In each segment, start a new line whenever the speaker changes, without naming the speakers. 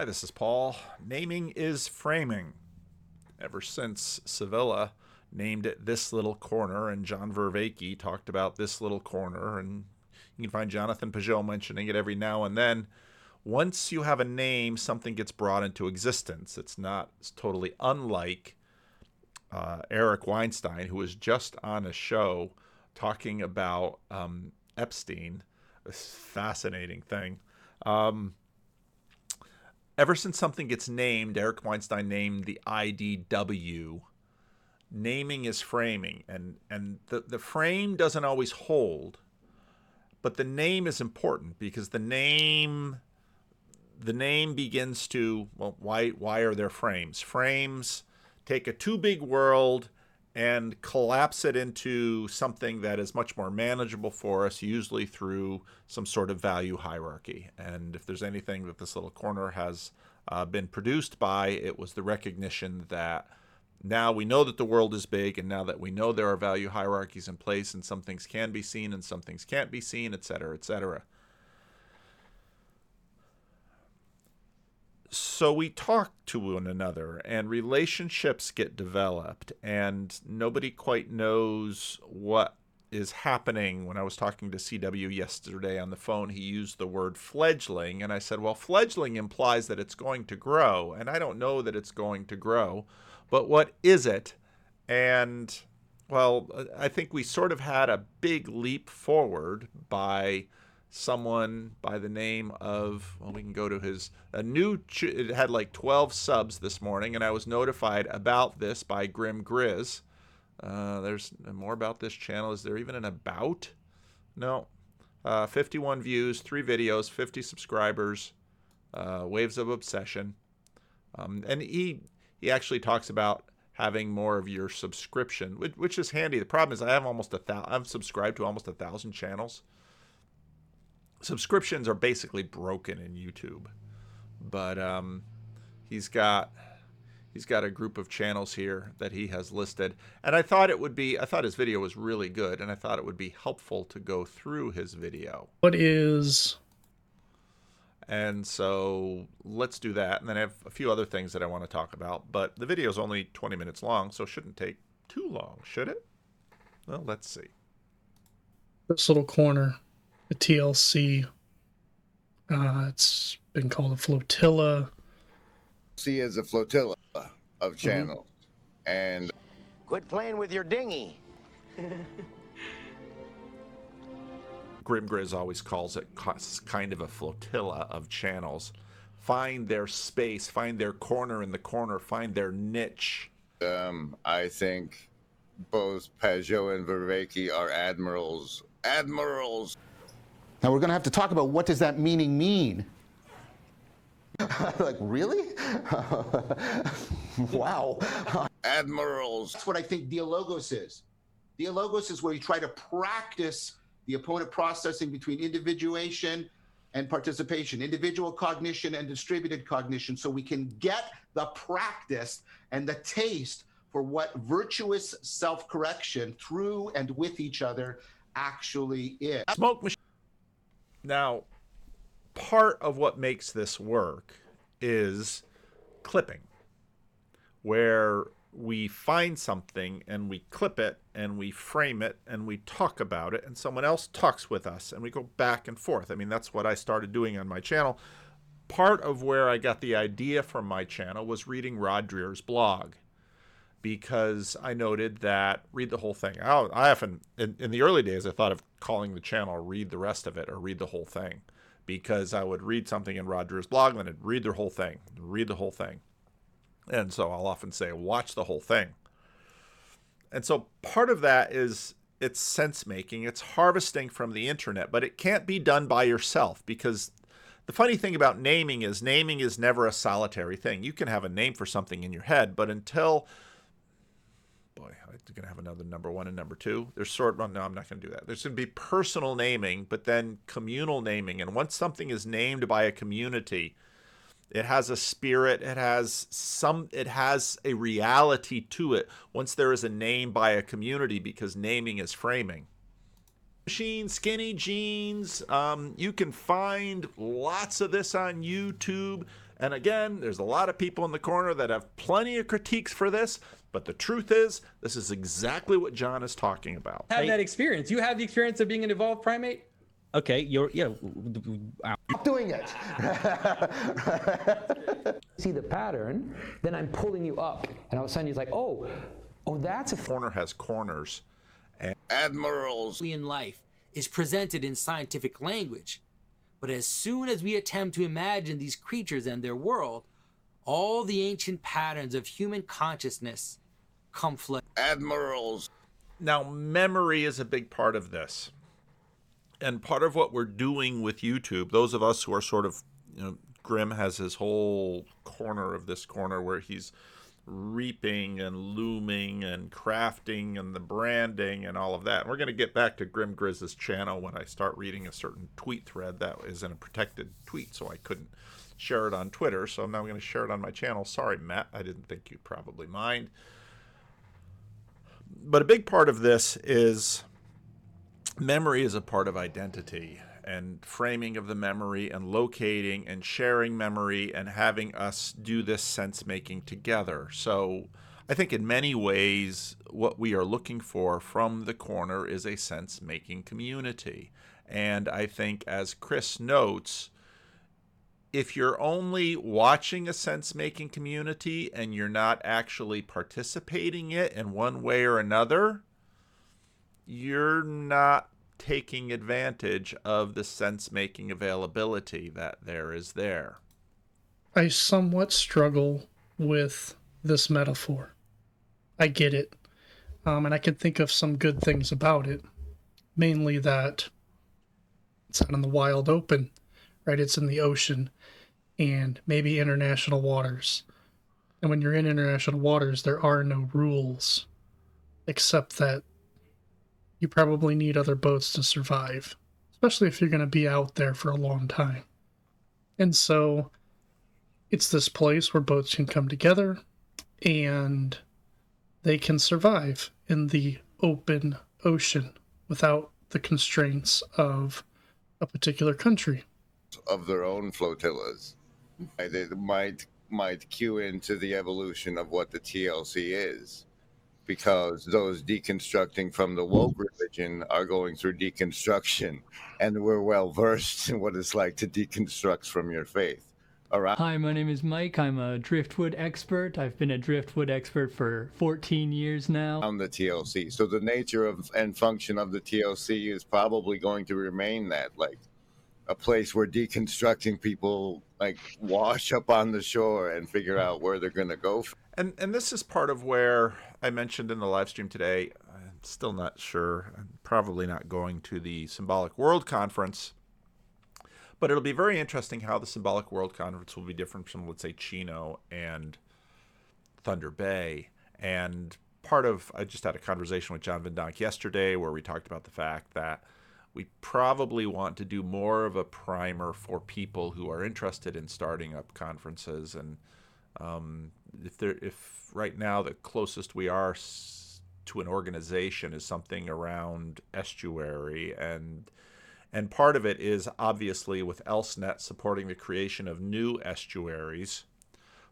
Hi, this is Paul. Naming is framing. Ever since Sevilla named it This Little Corner, and John Vervaeke talked about This Little Corner, and you can find Jonathan Pageau mentioning it every now and then. Once you have a name, something gets brought into existence. It's not it's totally unlike uh, Eric Weinstein, who was just on a show talking about um, Epstein. This fascinating thing. Um, ever since something gets named, Eric Weinstein named the IDW. Naming is framing, and and the the frame doesn't always hold, but the name is important because the name the name begins to well why why are there frames frames take a too big world and collapse it into something that is much more manageable for us, usually through some sort of value hierarchy. And if there's anything that this little corner has uh, been produced by, it was the recognition that now we know that the world is big, and now that we know there are value hierarchies in place, and some things can be seen and some things can't be seen, et cetera, et cetera. So we talk to one another and relationships get developed and nobody quite knows what is happening. When i was talking to cw yesterday on the phone he used the word fledgling and i said well fledgling implies that it's going to grow and i don't know that it's going to grow but what is it? And well i think we sort of had a big leap forward by someone by the name of well we can go to his a new ch- it had like 12 subs this morning and i was notified about this by grim grizz. Uh, there's more about this channel. Is there even an about? No. Uh, 51 views three videos 50 subscribers uh, waves of obsession. Um, and he he actually talks about having more of your subscription which, which is handy. The problem is i have almost a thousand i've subscribed to almost a thousand channels subscriptions are basically broken in YouTube. But um, he's got he's got a group of channels here that he has listed, and I thought it would be I thought his video was really good, and I thought it would be helpful to go through his video.
What is?
And so let's do that, and then I have a few other things that I want to talk about. But the video is only 20 minutes long, so it shouldn't take too long, should it? Well, let's see.
This little corner the TLC. Uh, it's been called a flotilla.
See as a flotilla of channels, mm-hmm. and
quit playing with your dinghy.
Grim Grizz always calls it kind of a flotilla of channels. Find their space, find their corner in the corner, find their niche.
Um, I think both Pageau and Vervaeke are admirals. Admirals.
Now we're going to have to talk about what does that meaning mean. like really? wow.
Admirals.
That's what I think dialogos is. Dialogos is where you try to practice the opponent processing between individuation and participation, individual cognition and distributed cognition, so we can get the practice and the taste for what virtuous self correction through and with each other actually is.
Smoke machine. Now, part of what makes this work is clipping, where we find something and we clip it and we frame it and we talk about it and someone else talks with us and we go back and forth. I mean, that's what I started doing on my channel. Part of where I got the idea from my channel was reading Rod Dreher's blog because I noted that read the whole thing. I, I often, in, in the early days, I thought of calling the channel read the rest of it or read the whole thing because I would read something in Roger's blog and then I'd read the whole thing, read the whole thing. And so I'll often say, watch the whole thing. And so part of that is it's sense making, it's harvesting from the internet, but it can't be done by yourself because the funny thing about naming is naming is never a solitary thing. You can have a name for something in your head, but until boy, I'm going to have another number one and number two. There's sort of, no, I'm not going to do that. There's going to be personal naming, but then communal naming. And once something is named by a community, it has a spirit, it has some, it has a reality to it once there is a name by a community because naming is framing. Machine, skinny jeans. Um, you can find lots of this on YouTube. And again, there's a lot of people in the corner that have plenty of critiques for this. But the truth is, this is exactly what John is talking about.
Have that experience. You have the experience of being an evolved primate.
Okay, you're yeah.
Stop doing it.
see the pattern, then I'm pulling you up. And all of a sudden he's like, oh, oh, that's a
Corner has corners.
And Admirals.
in life is presented in scientific language. But as soon as we attempt to imagine these creatures and their world, all the ancient patterns of human consciousness come flooding.
Admirals.
Now, memory is a big part of this. And part of what we're doing with YouTube, those of us who are sort of, you know, Grim has his whole corner of this corner where he's reaping and looming and crafting and the branding and all of that. And we're going to get back to Grim Grizz's channel when I start reading a certain tweet thread that is in a protected tweet, so I couldn't share it on Twitter. So I'm now going to share it on my channel. Sorry, Matt. I didn't think you'd probably mind. But a big part of this is memory is a part of identity and framing of the memory and locating and sharing memory and having us do this sense making together. So I think in many ways, what we are looking for from the corner is a sense making community. And I think, as Chris notes, if you're only watching a sense making community and you're not actually participating it in one way or another, you're not taking advantage of the sense making availability that there is there.
I somewhat struggle with this metaphor. I get it. Um, and I can think of some good things about it. Mainly that it's out in the wild open, right? It's in the ocean and maybe international waters. And when you're in international waters, there are no rules except that you probably need other boats to survive, especially if you're going to be out there for a long time. And so it's this place where boats can come together and they can survive in the open ocean without the constraints of a particular country.
Of their own flotillas. They might might cue into the evolution of what the TLC is, because those deconstructing from the woke religion are going through deconstruction, and we're well versed in what it's like to deconstruct from your faith. Around
Hi, my name is Mike. I'm a driftwood expert. I've been a driftwood expert for 14 years now.
on the TLC. So the nature of and function of the TLC is probably going to remain that, like a place where deconstructing people like wash up on the shore and figure out where they're going to go.
And and this is part of where I mentioned in the live stream today. I'm still not sure. I'm probably not going to the Symbolic World Conference, but it'll be very interesting how the Symbolic World Conference will be different from, let's say, Chino and Thunder Bay. And part of I just had a conversation with John Van Donk yesterday where we talked about the fact that we probably want to do more of a primer for people who are interested in starting up conferences and um, if there if right now the closest we are to an organization is something around estuary and and part of it is obviously with ElseNet supporting the creation of new estuaries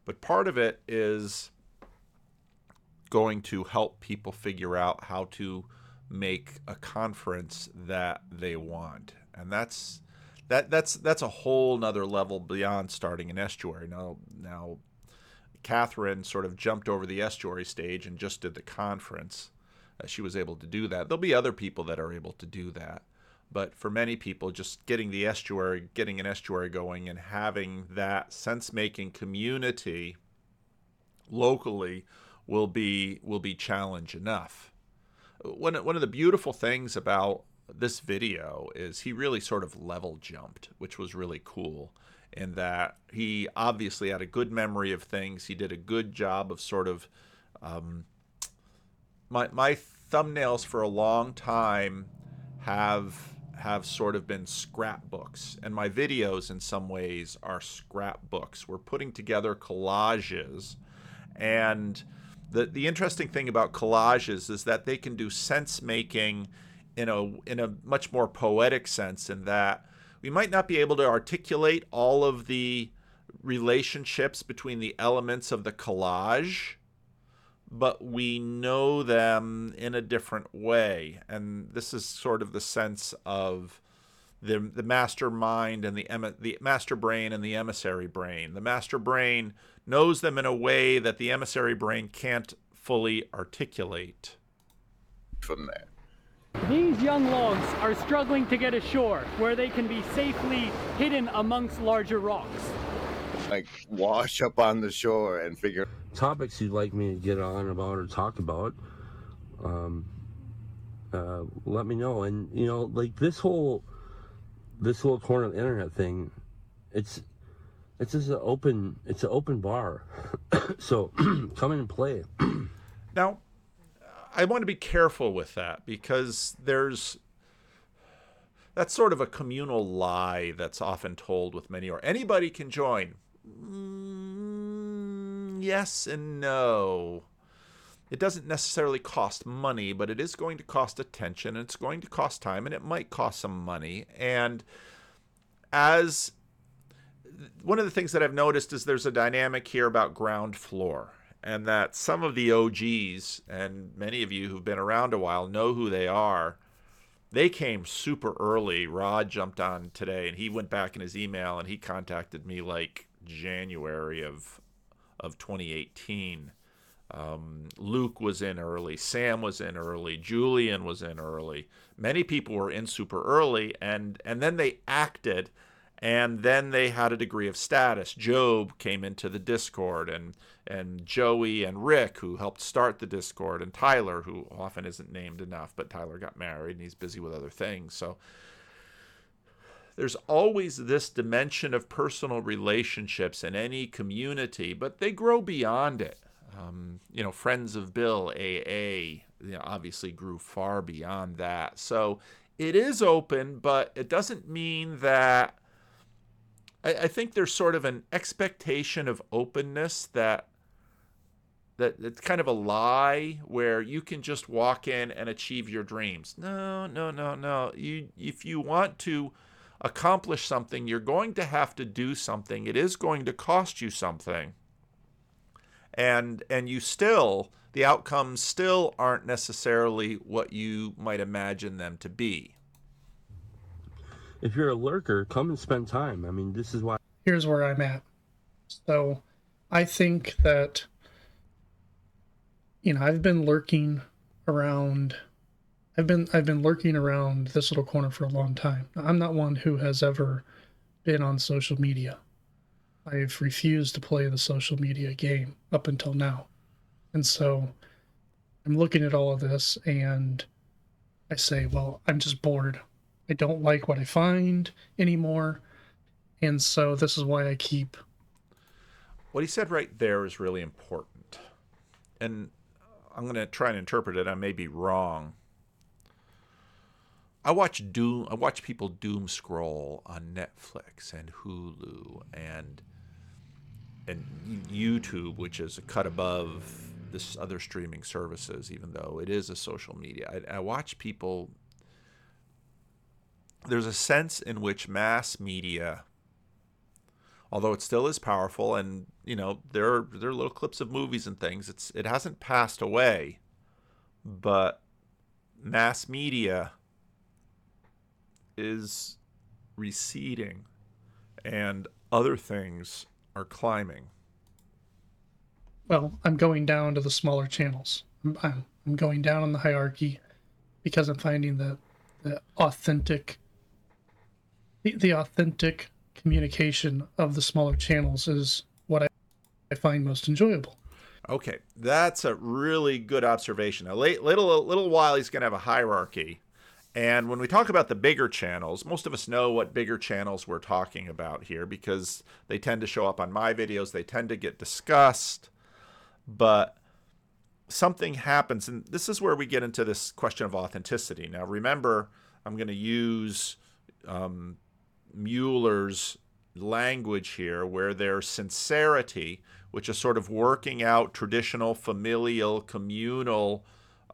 but part of it is going to help people figure out how to make a conference that they want. And that's that that's that's a whole nother level beyond starting an estuary. Now now catherine sort of jumped over the estuary stage and just did the conference uh, she was able to do that. There'll be other people that are able to do that. But for many people just getting the estuary getting an estuary going and having that sense making community locally will be will be challenge enough one one of the beautiful things about this video is he really sort of level jumped, which was really cool. In that he obviously had a good memory of things. He did a good job of sort of um, my my thumbnails for a long time have have sort of been scrapbooks, and my videos in some ways are scrapbooks. We're putting together collages, and the the interesting thing about collages is that they can do sense making in a in a much more poetic sense in that we might not be able to articulate all of the relationships between the elements of the collage but we know them in a different way. And this is sort of the sense of the the mastermind and the the master brain and the emissary brain the master brain knows them in a way that the emissary brain can't fully articulate
from there
these young logs are struggling to get ashore where they can be safely hidden amongst larger rocks.
Like wash up on the shore and figure
topics you'd like me to get on about or talk about. Um, uh, let me know. And you know, like this whole this little corner of the internet thing, it's it's just an open it's an open bar. so come in and play.
now, I want to be careful with that because there's that's sort of a communal lie that's often told with many or anybody can join. Mm, yes and no. It doesn't necessarily cost money, but it is going to cost attention and it's going to cost time and it might cost some money. And as one of the things that I've noticed is there's a dynamic here about ground floor and that some of the OGs, and many of you who've been around a while know who they are, they came super early. Rod jumped on today and he went back in his email and he contacted me like January of of 2018. Um, Luke was in early, Sam was in early, Julian was in early. Many people were in super early, and and then they acted, and then they had a degree of status. Job came into the Discord, and and Joey and Rick, who helped start the Discord, and Tyler, who often isn't named enough, but Tyler got married and he's busy with other things. So there's always this dimension of personal relationships in any community, but they grow beyond it. Um, you know, Friends of Bill, AA, you know, obviously grew far beyond that. So it is open, but it doesn't mean that. I, I think there's sort of an expectation of openness that that it's kind of a lie where you can just walk in and achieve your dreams. No, no, no, no. You if you want to accomplish something, you're going to have to do something. It is going to cost you something. And and you still the outcomes still aren't necessarily what you might imagine them to be.
If you're a lurker, come and spend time. I mean, this is why
Here's where I'm at. So, I think that you know, I've been lurking around I've been I've been lurking around this little corner for a long time. I'm not one who has ever been on social media. I've refused to play the social media game up until now. And so I'm looking at all of this and I say, well, I'm just bored. I don't like what I find anymore. And so this is why I keep.
What he said right there is really important. And I'm going to try and interpret it. I may be wrong. I watch doom. I watch people doom scroll on Netflix and Hulu and and YouTube, which is a cut above this other streaming services, even though it is a social media. I, I watch people. There's a sense in which mass media, although it still is powerful, and you know there are there are little clips of movies and things. It's it hasn't passed away, but mass media is receding and other things are climbing.
Well, I'm going down to the smaller channels. I'm, I'm, I'm going down in the hierarchy because I'm finding the, the authentic the, the authentic communication of the smaller channels is what I, I find most enjoyable.
Okay, that's a really good observation. A late, little, a little while he's going to have a hierarchy, and when we talk about the bigger channels, most of us know what bigger channels we're talking about here because they tend to show up on my videos, they tend to get discussed, but something happens. And this is where we get into this question of authenticity. Now, remember, I'm going to use um, Moeller's language here where there's sincerity, which is sort of working out traditional familial communal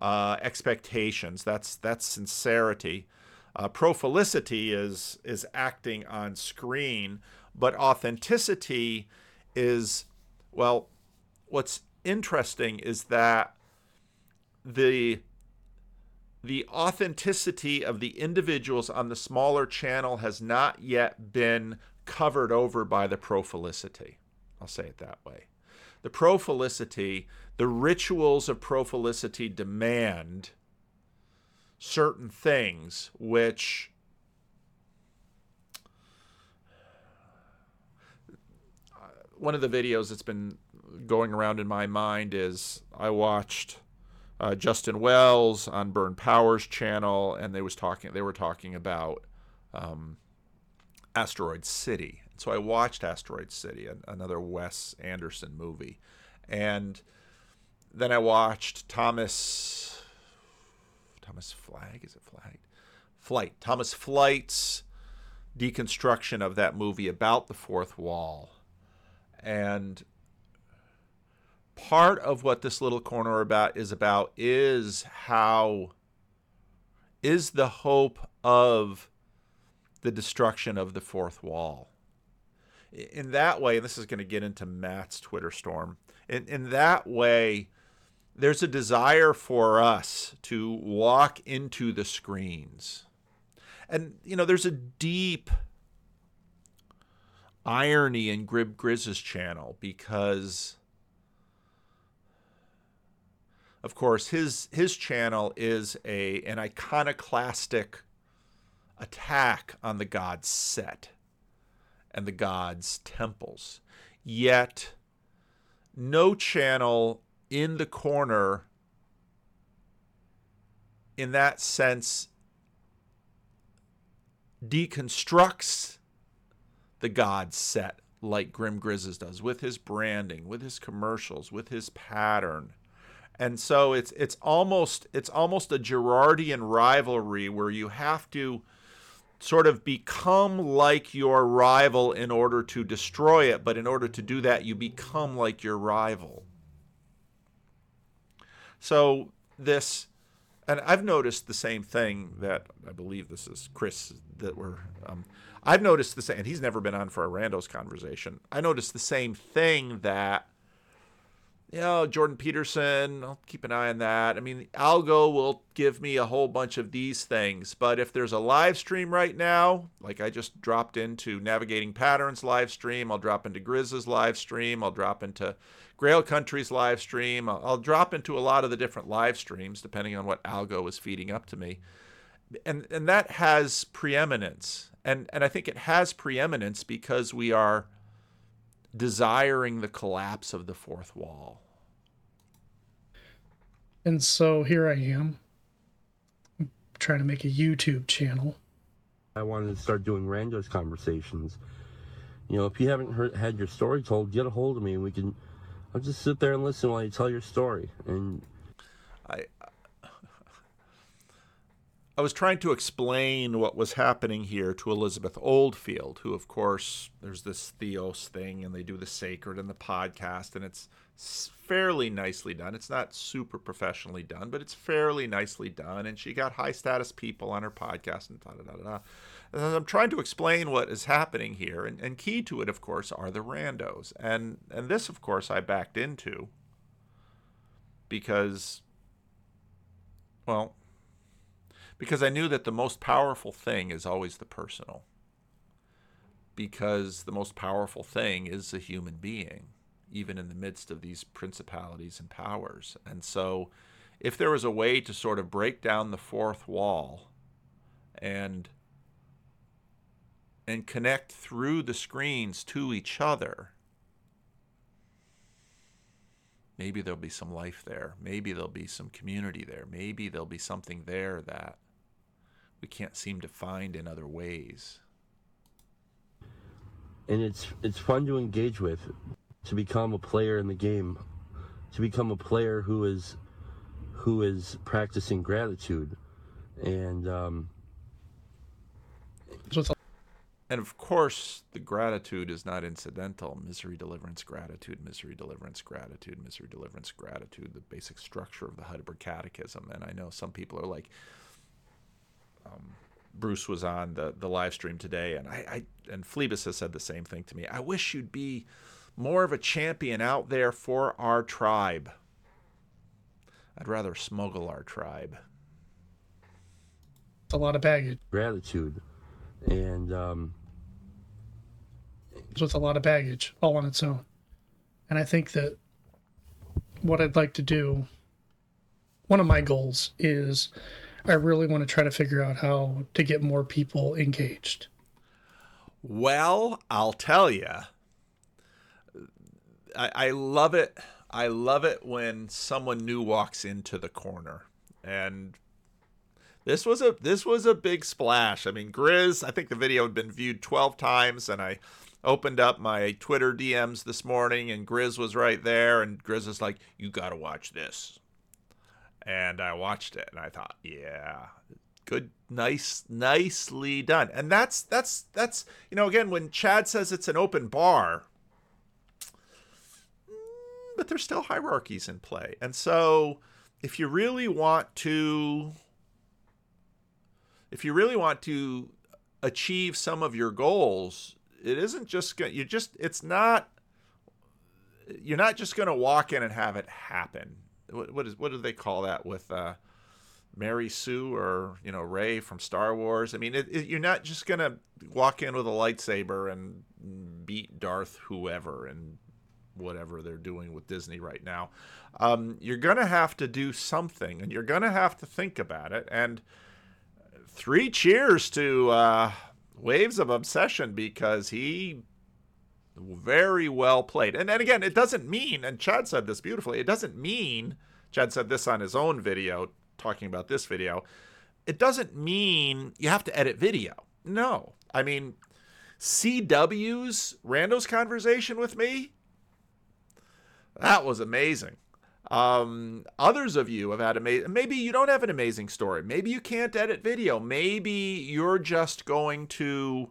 uh, expectations. That's that's sincerity. Uh, is is acting on screen, but authenticity is well. What's interesting is that the the authenticity of the individuals on the smaller channel has not yet been covered over by the profilicity. I'll say it that way. The profilicity, the rituals of profilicity demand certain things which one of the videos that's been going around in my mind is I watched uh, Justin Wells on Burn Powers channel, and they was talking. They were talking about um, Asteroid City. So I watched Asteroid City, another Wes Anderson movie, and then I watched Thomas Thomas Flag. Is it Flag? Flight. Thomas Flight's deconstruction of that movie about the fourth wall, and part of what this little corner about is about is how is the hope of the destruction of the fourth wall. In that way, and this is going to get into Matt's Twitter storm. In in that way, there's a desire for us to walk into the screens. And you know, there's a deep irony in Grim Grizz's channel because of course, his his channel is a an iconoclastic attack on the gods Set and the gods' temples. Yet, no channel in the corner, in that sense, deconstructs the god Set like Grim Grizzes does with his branding, with his commercials, with his pattern and so it's it's almost it's almost a Girardian rivalry where you have to sort of become like your rival in order to destroy it, but in order to do that, you become like your rival. So this, and I've noticed the same thing that I believe this is Chris that we're. Um, I've noticed the same, and he's never been on for a randos conversation. I noticed the same thing that you know, Jordan Peterson, I'll keep an eye on that. I mean, Algo will give me a whole bunch of these things, but if there's a live stream right now, like I just dropped into Navigating Patterns live stream, I'll drop into Grizz's live stream, I'll drop into Grail Country's live stream, I'll, I'll drop into a lot of the different live streams depending on what Algo is feeding up to me. And and that has preeminence. And and I think it has preeminence because we are desiring the collapse of the fourth wall.
And so here I am, I'm trying to make a YouTube channel.
I wanted to start doing randos conversations. You know, if you haven't heard, had your story told, get a hold of me and we can. I'll just sit there and listen while you tell your story. And
I, I was trying to explain what was happening here to Elizabeth Oldfield, who, of course, there's this Theos thing, and they do the sacred and the podcast, and it's fairly nicely done. It's not super professionally done, but it's fairly nicely done. And she got high status people on her podcast and da da da da. And I'm trying to explain what is happening here, and, and key to it, of course, are the randos. And and this, of course, I backed into because, well, because I knew that the most powerful thing is always the personal. Because the most powerful thing is a human being, even in the midst of these principalities and powers. And so, if there was a way to sort of break down the fourth wall and and connect through the screens to each other, maybe there'll be some life there. Maybe there'll be some community there. Maybe there'll be something there that we can't seem to find in other ways.
And it's it's fun to engage with, to become a player in the game, to become a player who is who is practicing gratitude, and um,
and of course, the gratitude is not incidental. Misery, deliverance, gratitude, misery, deliverance, gratitude, misery, deliverance, gratitude, the basic structure of the Heidelberg Catechism. And I know some people are like, um, Bruce was on the, the live stream today, and I, I and Phlebas has said the same thing to me. I wish you'd be more of a champion out there for our tribe. I'd rather smuggle our tribe.
It's a lot of baggage.
Gratitude. And um,
It's with a lot of baggage all on its own. And I think that what I'd like to do, one of my goals is I really want to try to figure out how to get more people engaged.
Well, I'll tell you. I, I love it. I love it when someone new walks into the corner, and this was a this was a big splash. I mean, Grizz. I think the video had been viewed twelve times, and I opened up my Twitter DMs this morning, and Grizz was right there, and Grizz is like, "You got to watch this," and I watched it, and I thought, "Yeah, good nice nicely done and that's that's that's you know again when chad says it's an open bar but there's still hierarchies in play and so if you really want to if you really want to achieve some of your goals it isn't just going you just it's not you're not just going to walk in and have it happen what, what is what do they call that with uh Mary Sue or you know Rey from Star Wars. I mean, it, it, you're not just gonna walk in with a lightsaber and beat Darth whoever and whatever they're doing with Disney right now. Um, you're gonna have to do something, and you're gonna have to think about it. And three cheers to uh, Waves of Obsession because he very well played. And and again, it doesn't mean, and Chad said this beautifully. It doesn't mean. Chad said this on his own video talking about this video, it doesn't mean you have to edit video. No. I mean, CW's Rando's conversation with me, that was amazing. Um, others of you have had amazing, maybe you don't have an amazing story. Maybe you can't edit video. Maybe you're just going to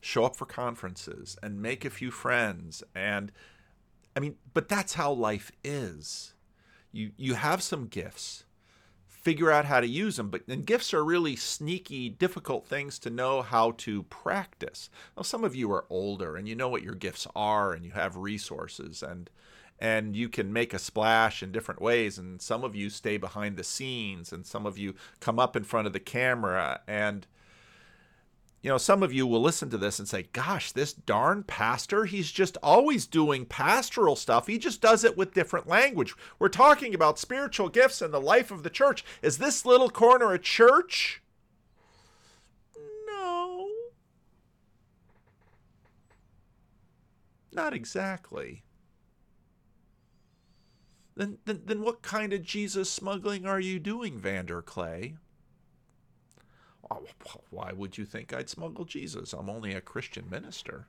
show up for conferences and make a few friends. And I mean, but that's how life is you you have some gifts figure out how to use them but and gifts are really sneaky difficult things to know how to practice. Now some of you are older and you know what your gifts are and you have resources and and you can make a splash in different ways and some of you stay behind the scenes and some of you come up in front of the camera and you know, some of you will listen to this and say, gosh, this darn pastor, he's just always doing pastoral stuff. He just does it with different language. We're talking about spiritual gifts and the life of the church. Is this little corner a church? No. Not exactly. Then, then, then what kind of Jesus smuggling are you doing, Vander Klay? Why would you think I'd smuggle Jesus? I'm only a Christian minister.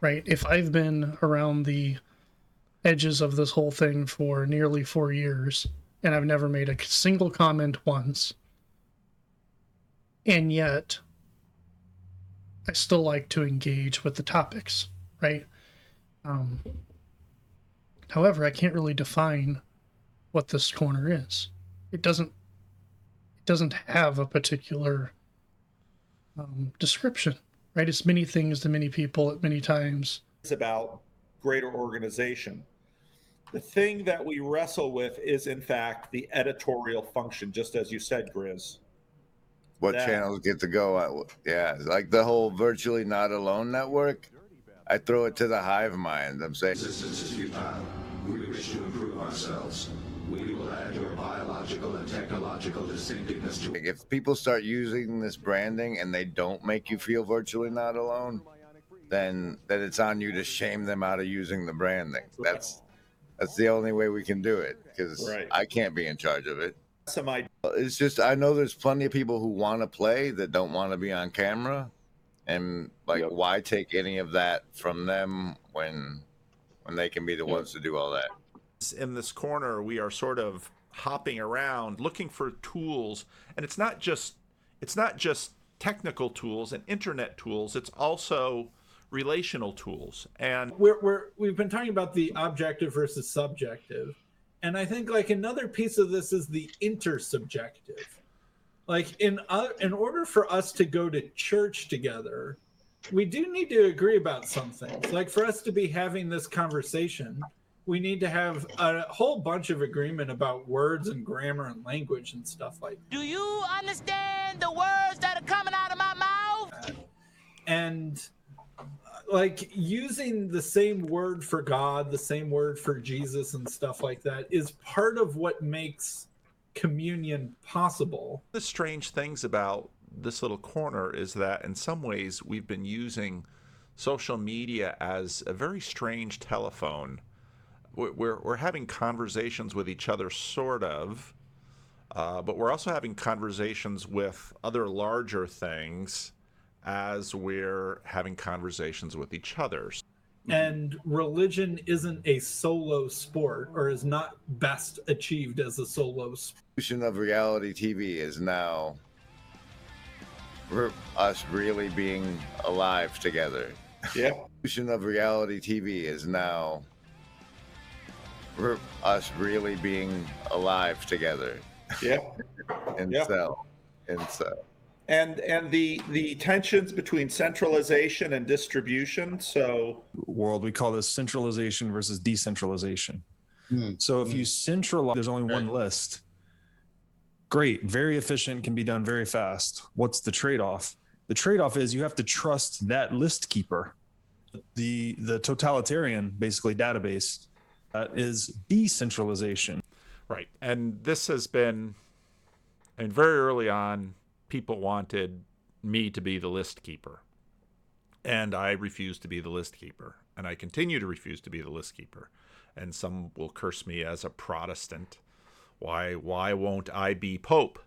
Right. If I've been around the edges of this whole thing for nearly four years and I've never made a single comment once, and yet I still like to engage with the topics, right? Um, however, I can't really define what this corner is. It doesn't doesn't have a particular um, description, right? It's many things to many people at many times.
It's about greater organization. The thing that we wrestle with is, in fact, the editorial function, just as you said, Grizz.
What that, channels get to go? At, yeah, like the whole virtually not alone network. I throw it to the hive mind. I'm saying. Resistance is futile. We wish to improve ourselves. We will add your biological and technological distinctiveness to If people start using this branding and they don't make you feel virtually not alone, then then it's on you to shame them out of using the branding. That's that's the only way we can do it because right. I can't be in charge of it.
Some idea.
It's just I know there's plenty of people who want to play that don't want to be on camera, and like yep. why take any of that from them when when they can be the yep. ones to do all that
in this corner, we are sort of hopping around looking for tools, and it's not just it's not just technical tools and internet tools. It's also relational tools. And
we're, we're we've been talking about the objective versus subjective. And I think like another piece of this is the intersubjective. Like in uh, in order for us to go to church together, we do need to agree about some things. Like for us to be having this conversation, we need to have a whole bunch of agreement about words and grammar and language and stuff like that.
Do you understand the words that are coming out of my mouth?
And uh, like using the same word for God, the same word for Jesus and stuff like that is part of what makes communion possible.
the strange things about this little corner is that in some ways we've been using social media as a very strange telephone. We're, we're, we're having conversations with each other, sort of, uh, but we're also having conversations with other larger things as we're having conversations with each other.
And religion isn't a solo sport or is not best achieved as a solo sport.
Evolution of reality TV is now re- us really being alive together.
Yeah.
Evolution of reality TV is now re- us really being alive together.
Yeah.
and
Yeah.
cell. And so.
and and the the tensions between centralization and distribution so
world we call this centralization versus decentralization hmm. so if you centralize there's only one list great very efficient can be done very fast what's the trade-off the trade-off is you have to trust that list keeper the the totalitarian basically database that is decentralization
Right. And this has been, and very early on, people wanted me to be the list keeper. And I refused to be the list keeper. And I continue to refuse to be the list keeper. And some will curse me as a Protestant. Why why won't I be Pope?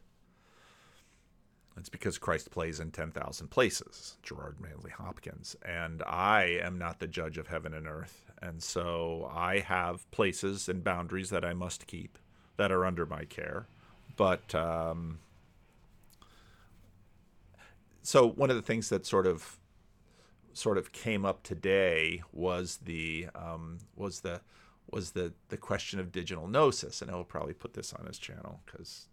It's because Christ plays in 10,000 places, Gerard Manley Hopkins. And I am not the judge of heaven and earth. And so I have places and boundaries that I must keep that are under my care. But um, so one of the things that sort of sort of came up today was the um, was the was the the question of digital gnosis, and I'll probably put this on his channel because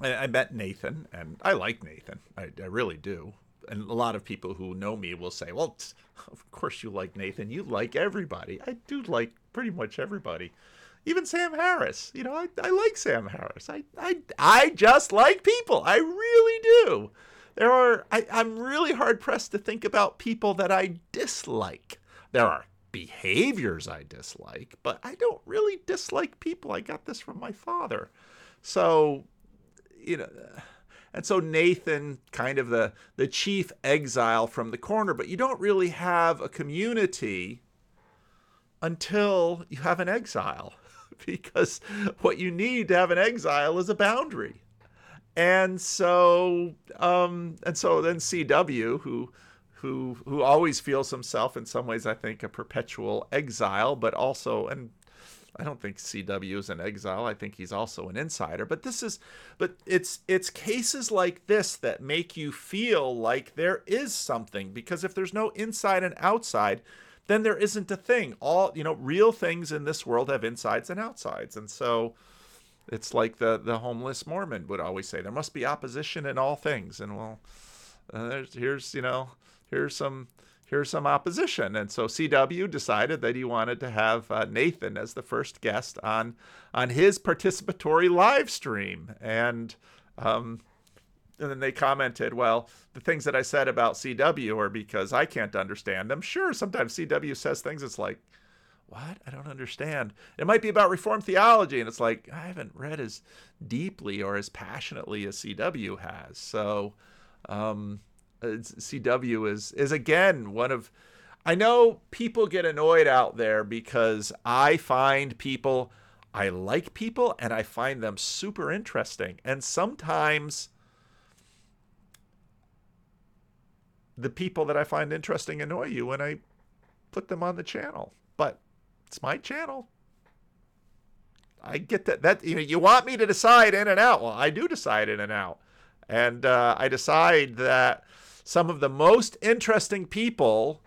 I, I met Nathan, and I like Nathan, I, I really do. And a lot of people who know me will say, "Well, of course you like Nathan. You like everybody. I do like pretty much everybody." even Sam Harris. You know, I, I like Sam Harris. I, I I just like people. I really do. There are I, I'm really hard pressed to think about people that I dislike. There are behaviors I dislike, but I don't really dislike people. I got this from my father. So, you know, and so Nathan, kind of the the chief exile from the corner, but you don't really have a community until you have an exile because what you need to have an exile is a boundary. And so um and so then CW who who who always feels himself in some ways I think a perpetual exile but also and I don't think CW is an exile. I think he's also an insider. But this is but it's it's cases like this that make you feel like there is something because if there's no inside and outside, then there isn't a thing. All you know, real things in this world have insides and outsides, and so it's like the the homeless Mormon would always say: there must be opposition in all things. And well, uh, here's you know here's some here's some opposition, and so CW decided that he wanted to have uh, Nathan as the first guest on on his participatory live stream, and um, and then they commented, well, the things that I said about CW are because I can't understand them. Sure, sometimes CW says things, it's like, what? I don't understand. It might be about Reformed theology, and it's like, I haven't read as deeply or as passionately as CW has. So, um, CW is, is again one of, I know people get annoyed out there because I find people, I like people and I find them super interesting. And sometimes, the people that I find interesting annoy you when I put them on the channel. But it's my channel. I get that that you know you want me to decide in and out. Well, I do decide in and out. And uh, I decide that some of the most interesting people.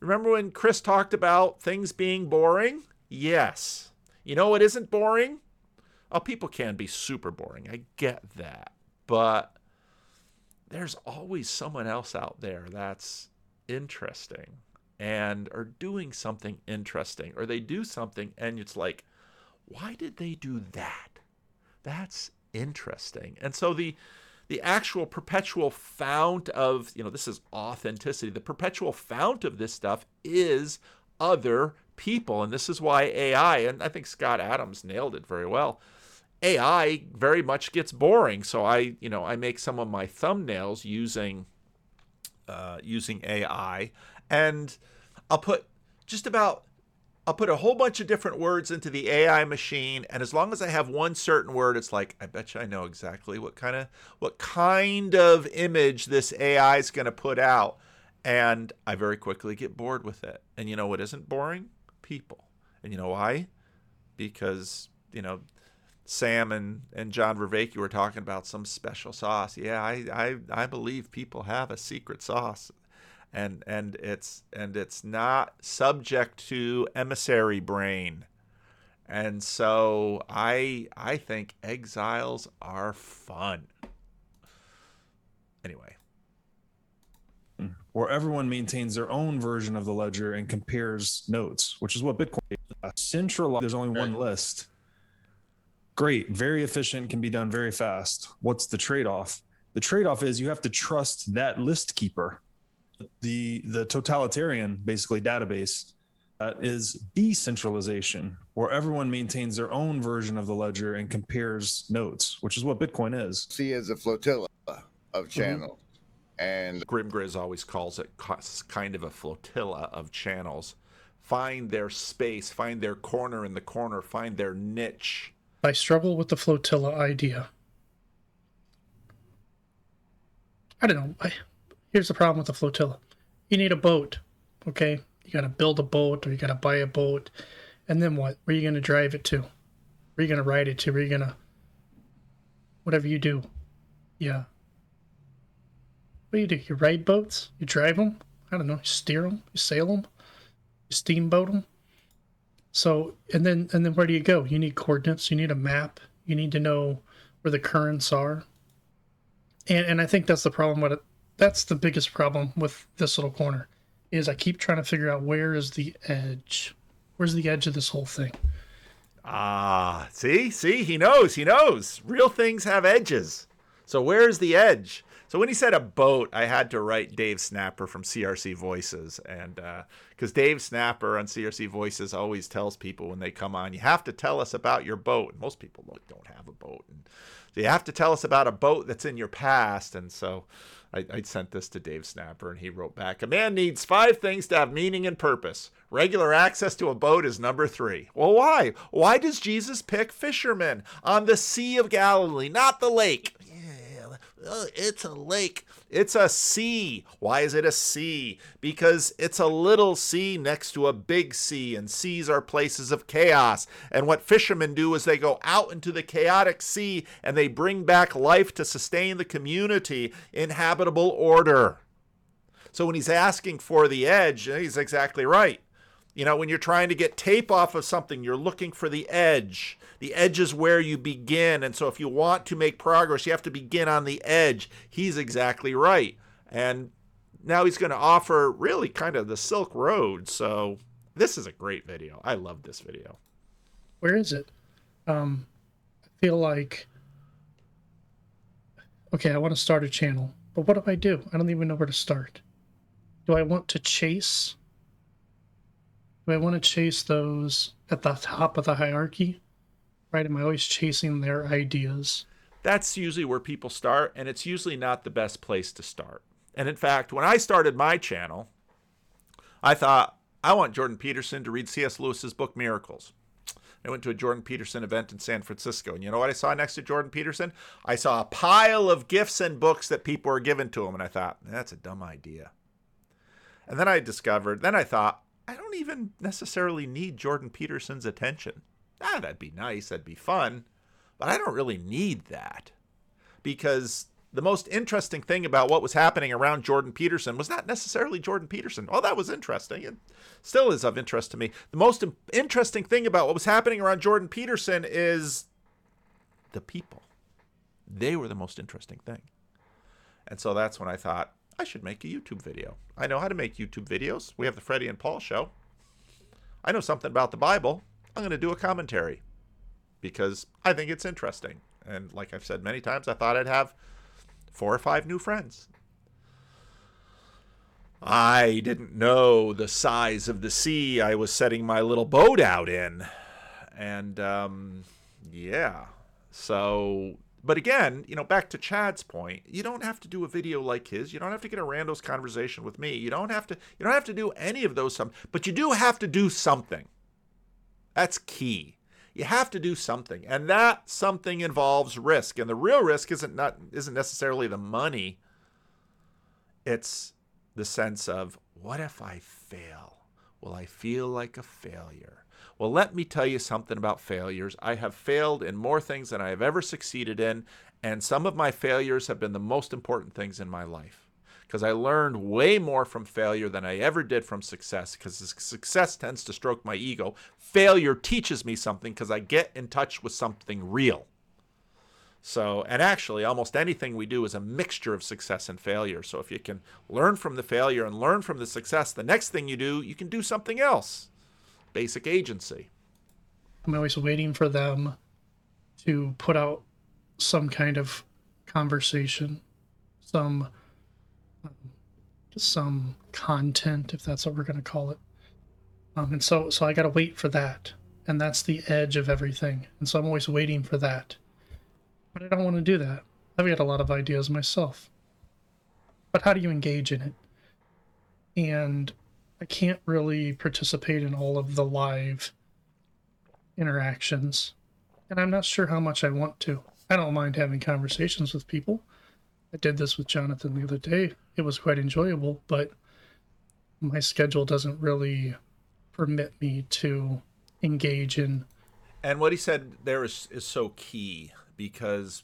Remember when Chris talked about things being boring? Yes. You know what isn't boring? Oh, people can be super boring. I get that. But there's always someone else out there that's interesting and are doing something interesting or they do something and it's like why did they do that that's interesting and so the the actual perpetual fount of you know this is authenticity. The perpetual fount of this stuff is other people. And this is why ai and i think scott adams nailed it very well. Ai very much gets boring. So i you know i make some of my thumbnails using uh, using ai and i'll put just about I'll put a whole bunch of different words into the AI machine, and as long as I have one certain word, it's like I bet you I know exactly what kind of what kind of image this AI is going to put out, and I very quickly get bored with it. And you know what isn't boring? People. And you know why? Because you know Sam and, and John Vervaeke were talking about some special sauce. Yeah, I, I I believe people have a secret sauce and and it's and it's not subject to emissary brain. And so i i think exiles are fun. Anyway.
Where everyone maintains their own version of the ledger and compares notes which is what bitcoin is. central there's only one list. Great. Very efficient can be done very fast. What's the trade-off? The trade-off is you have to trust that list keeper the the totalitarian basically database uh, is decentralization where everyone maintains their own version of the ledger and compares notes which is what bitcoin is.
See as a flotilla of channels. Mm-hmm. and
grim grizz always calls it kind of a flotilla of channels. Find their space find their corner in the corner find their niche.
I struggle with the flotilla idea. I don't know. I, here's the problem with the flotilla. You need a boat okay? You got to build a boat or you got to buy a boat. And then what? Where are you going to drive it to? Where are you going to ride it to? Where are you going to whatever you do. Yeah. What do you do? You ride boats? You drive them i don't know. You steer them you sail them you steamboat them so and then and then where do you go? You need coordinates. You need a map. You need to know where the currents are. And and i think that's the problem with it that's the biggest problem with this little corner is I keep trying to figure out where is the edge. Where's the edge of this whole thing?
Ah, see, see, he knows, he knows. Real things have edges. So where's the edge? So when he said a boat, I had to write Dave Snapper from CRC Voices, and because uh, Dave Snapper on CRC Voices always tells people when they come on, you have to tell us about your boat. Most people don't have a boat, and so you have to tell us about a boat that's in your past, and so I, I sent this to Dave Snapper, and he wrote back: "A man needs five things to have meaning and purpose. Regular access to a boat is number three. Well, why? Why does Jesus pick fishermen on the Sea of Galilee, not the lake? It's a lake. It's a sea. Why is it a sea? Because it's a little sea next to a big sea, and seas are places of chaos. And what fishermen do is they go out into the chaotic sea and they bring back life to sustain the community in habitable order. So when he's asking for the edge, he's exactly right. You know, when you're trying to get tape off of something, you're looking for the edge. The edge is where you begin. And so if you want to make progress, you have to begin on the edge. He's exactly right. And now he's going to offer really kind of the Silk Road. So this is a great video. I love this video.
Where is it? Um, I feel like, okay, I want to start a channel, but what do I do? I don't even know where to start. Do I want to chase do I want to chase those at the top of the hierarchy? Right? Am I always chasing their ideas?
That's usually where people start, and it's usually not the best place to start. And in fact, when I started my channel, I thought, I want Jordan Peterson to read C.S. Lewis's book Miracles. I went to a Jordan Peterson event in San Francisco. And you know what I saw next to Jordan Peterson? I saw a pile of gifts and books that people were giving to him. And I thought, that's a dumb idea. And then I discovered, then I thought, I don't even necessarily need Jordan Peterson's attention. Ah, that'd be nice, that'd be fun, but I don't really need that. because the most interesting thing about what was happening around Jordan Peterson was not necessarily Jordan Peterson. Oh, that was interesting. It still is of interest to me. The most interesting thing about what was happening around Jordan Peterson is the people. They were the most interesting thing. And so that's when I thought, I should make a YouTube video. I know how to make YouTube videos. We have the Freddie and Paul show. I know something about the Bible. I'm going to do a commentary because I think it's interesting. And like I've said many times, I thought I'd have four or five new friends. I didn't know the size of the sea I was setting my little boat out in. And um, yeah, so but again, you know, back to Chad's point, you don't have to do a video like his. You don't have to get a randos conversation with me. You don't have to you don't have to do any of those some but you do have to do something. That's key. You have to do something. And that something involves risk. And the real risk isn't not isn't necessarily the money. It's the sense of what if I fail? Will I feel like a failure? Well, let me tell you something about failures. I have failed in more things than I have ever succeeded in, and some of my failures have been the most important things in my life because I learned way more from failure than I ever did from success because success tends to stroke my ego. Failure teaches me something because I get in touch with something real. So, and actually, almost anything we do is a mixture of success and failure. So, if you can learn from the failure and learn from the success, the next thing you do, you can do something else basic agency.
I'm always waiting for them to put out some kind of conversation, some some content, if that's what we're going to call it. Um, and so, so I got to wait for that, and that's the edge of everything. And so I'm always waiting for that, but I don't want to do that. I've got a lot of ideas myself, but how do you engage in it? And I can't really participate in all of the live interactions, and I'm not sure how much I want to. I don't mind having conversations with people. I did this with Jonathan the other day. It was quite enjoyable, but my schedule doesn't really permit me to engage in.
And what he said there is, is so key because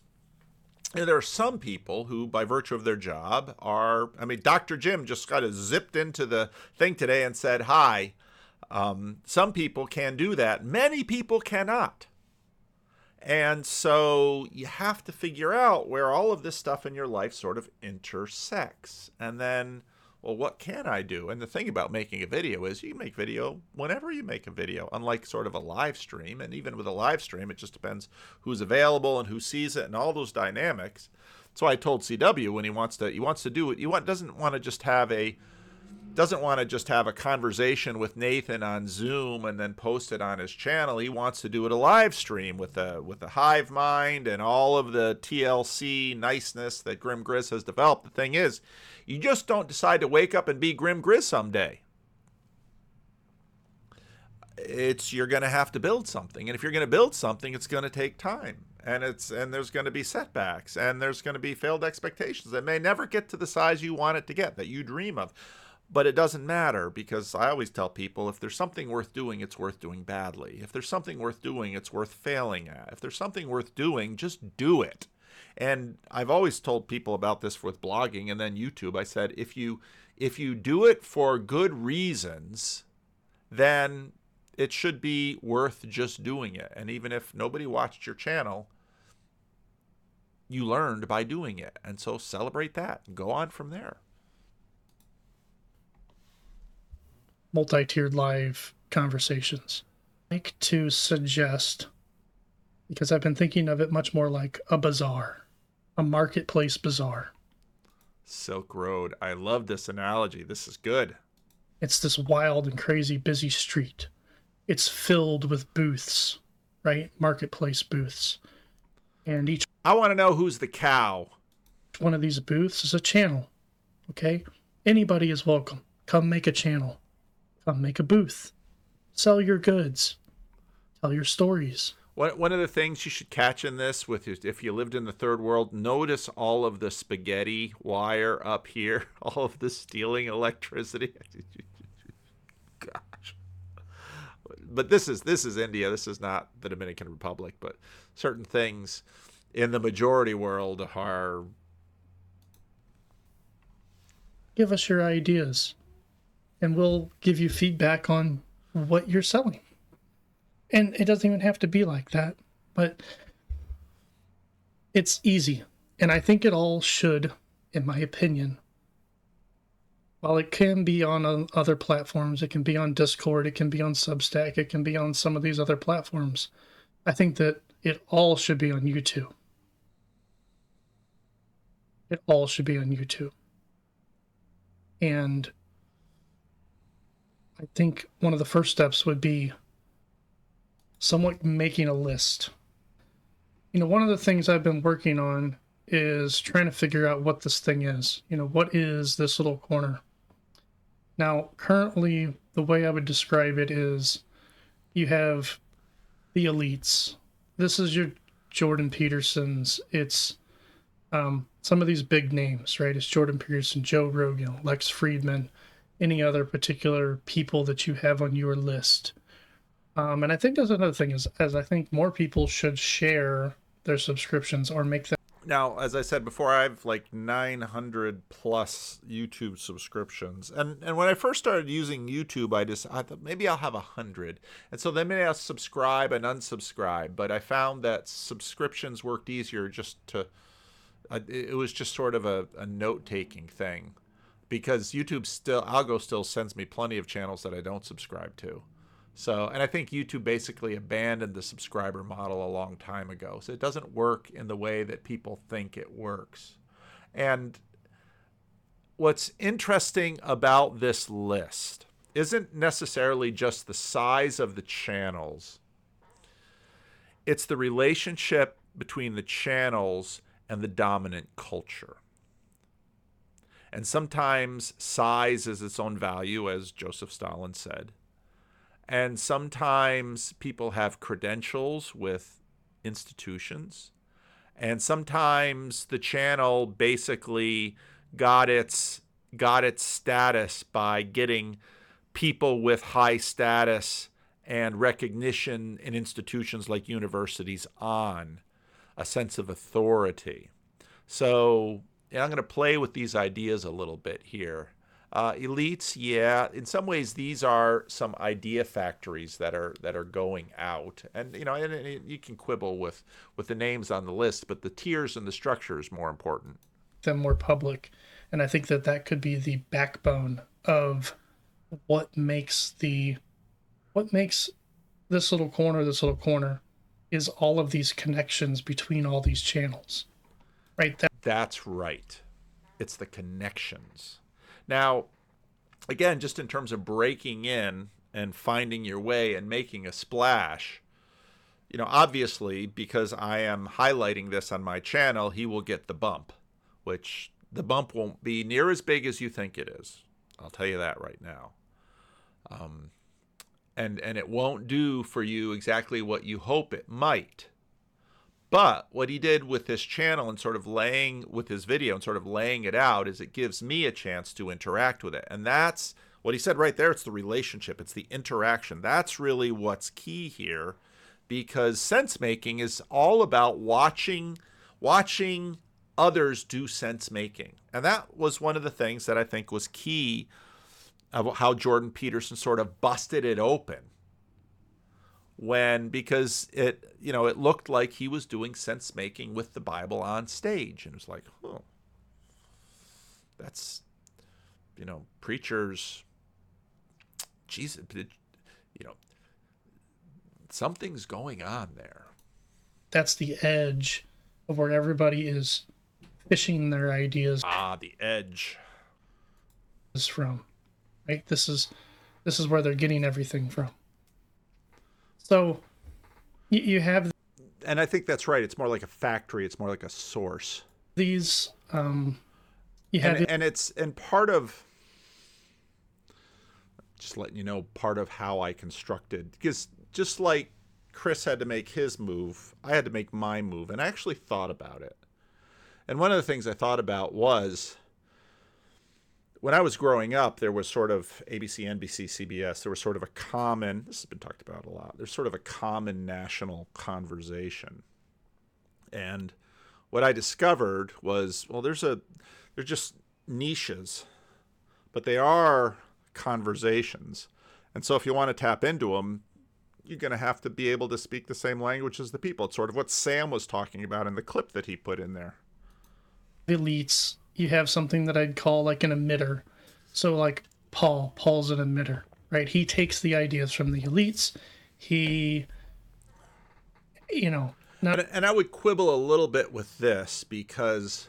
and there are some people who, by virtue of their job, are. I mean, Dr. Jim just kind of zipped into the thing today and said hi. Um, some people can do that, many people cannot. And so you have to figure out where all of this stuff in your life sort of intersects. And then well, what can I do? And the thing about making a video is you make video whenever you make a video, unlike sort of a live stream. And even with a live stream, it just depends who's available and who sees it and all those dynamics. So I told CW when he wants to he wants to do it, he want, doesn't want to just have a doesn't want to just have a conversation with Nathan on Zoom and then post it on his channel. He wants to do it a live stream with a with a hive mind and all of the TLC niceness that Grim Grizz has developed. The thing is, you just don't decide to wake up and be Grim Grizz someday. It's you're going to have to build something, and if you're going to build something, it's going to take time, and it's and there's going to be setbacks, and there's going to be failed expectations that may never get to the size you want it to get, that you dream of. But it doesn't matter because I always tell people if there's something worth doing, it's worth doing badly. If there's something worth doing, it's worth failing at. If there's something worth doing, just do it. And I've always told people about this with blogging and then YouTube. I said if you if you do it for good reasons, then it should be worth just doing it. And even if nobody watched your channel, you learned by doing it. And so celebrate that go on from there.
Multi-tiered live conversations. I like to suggest because I've been thinking of it much more like a bazaar, a marketplace bazaar.
Silk Road. I love this analogy. This is good.
It's this wild and crazy busy street. It's filled with booths, right? Marketplace booths. And each
I want to know who's the cow.
One of these booths is a channel. Okay? Anybody is welcome. Come make a channel. Make a booth. Sell your goods. Tell your stories.
One, one of the things you should catch in this with if you lived in the third world, notice all of the spaghetti wire up here, all of the stealing electricity. Gosh. But this is this is India. This is not the Dominican Republic, but certain things in the majority world are
give us your ideas and we'll give you feedback on what you're selling. And it doesn't even have to be like that, but it's easy. And I think it all should, in my opinion. While it can be on uh, other platforms, it can be on Discord, it can be on Substack, it can be on some of these other platforms. I think that it all should be on YouTube. It all should be on YouTube. And I think one of the first steps would be somewhat making a list. You know, one of the things I've been working on is trying to figure out what this thing is. You know, what is this little corner? Now, currently, the way I would describe it is you have the elites. This is your Jordan Petersons. It's um, some of these big names, right? It's Jordan Peterson, Joe Rogan, Lex Fridman, any other particular people that you have on your list. Um, and I think there's another thing is as I think more people should share their subscriptions or make them.
Now, as I said before, I have like 900 plus YouTube subscriptions, and and when I first started using YouTube, I just I thought maybe I'll have a hundred, and so then maybe I'll subscribe and unsubscribe. But I found that subscriptions worked easier just to. Uh, it was just sort of a, a note taking thing because YouTube still Algo still sends me plenty of channels that I don't subscribe to. So, and I think YouTube basically abandoned the subscriber model a long time ago. So it doesn't work in the way that people think it works. And what's interesting about this list isn't necessarily just the size of the channels. It's the relationship between the channels and the dominant culture. And sometimes size is its own value, as Joseph Stalin said. And sometimes people have credentials with institutions. And sometimes the channel basically got its got its status by getting people with high status and recognition in institutions like universities on a sense of authority. So and I'm going to play with these ideas a little bit here. Uh, elites, yeah, in some ways these are some idea factories that are that are going out, and you know, and, and you can quibble with with the names on the list, but the tiers and the structure is more important.
Them more public, and I think that that could be the backbone of what makes the what makes this little corner this little corner is all of these connections between all these channels right
that's right. It's the connections. Now, again, just in terms of breaking in and finding your way and making a splash, you know, obviously, because I am highlighting this on my channel, he will get the bump, which the bump won't be near as big as you think it is. I'll tell you that right now. Um, and and it won't do for you exactly what you hope it might. But what he did with this channel and sort of laying with his video and sort of laying it out is it gives me a chance to interact with it. And that's what he said right there. It's the relationship, it's the interaction. That's really what's key here because sense making is all about watching watching others do sense making. And that was one of the things that I think was key of how Jordan Peterson sort of busted it open when because it you know it looked like he was doing sense making with the Bible on stage. And it was like oh that's you know preachers Jesus you know something's going on there.
That's the edge of where everybody is fishing their ideas
ah the edge.
is from right? This is this is where they're getting everything from so you, you have.
And I think that's right. It's more like a factory. It's more like a source.
These, um,
you have, and, and it's and part of. Just letting you know, part of how I constructed because just like Chris had to make his move, I had to make my move, and I actually thought about it. And one of the things I thought about was when I was growing up, there was sort of ABC, NBC, CBS. There was sort of a common. This has been talked about a lot. There's sort of a common national conversation And what I discovered was, well, there's a, they're just niches, but they are conversations. And so if you want to tap into them, you're going to have to be able to speak the same language as the people. It's sort of what Sam was talking about in the clip that he put in there.
Elites, you have something that I'd call like an emitter. So, like Paul, Paul's an emitter, right? He takes the ideas from the elites. He, you know,
not... and, and I would quibble a little bit with this because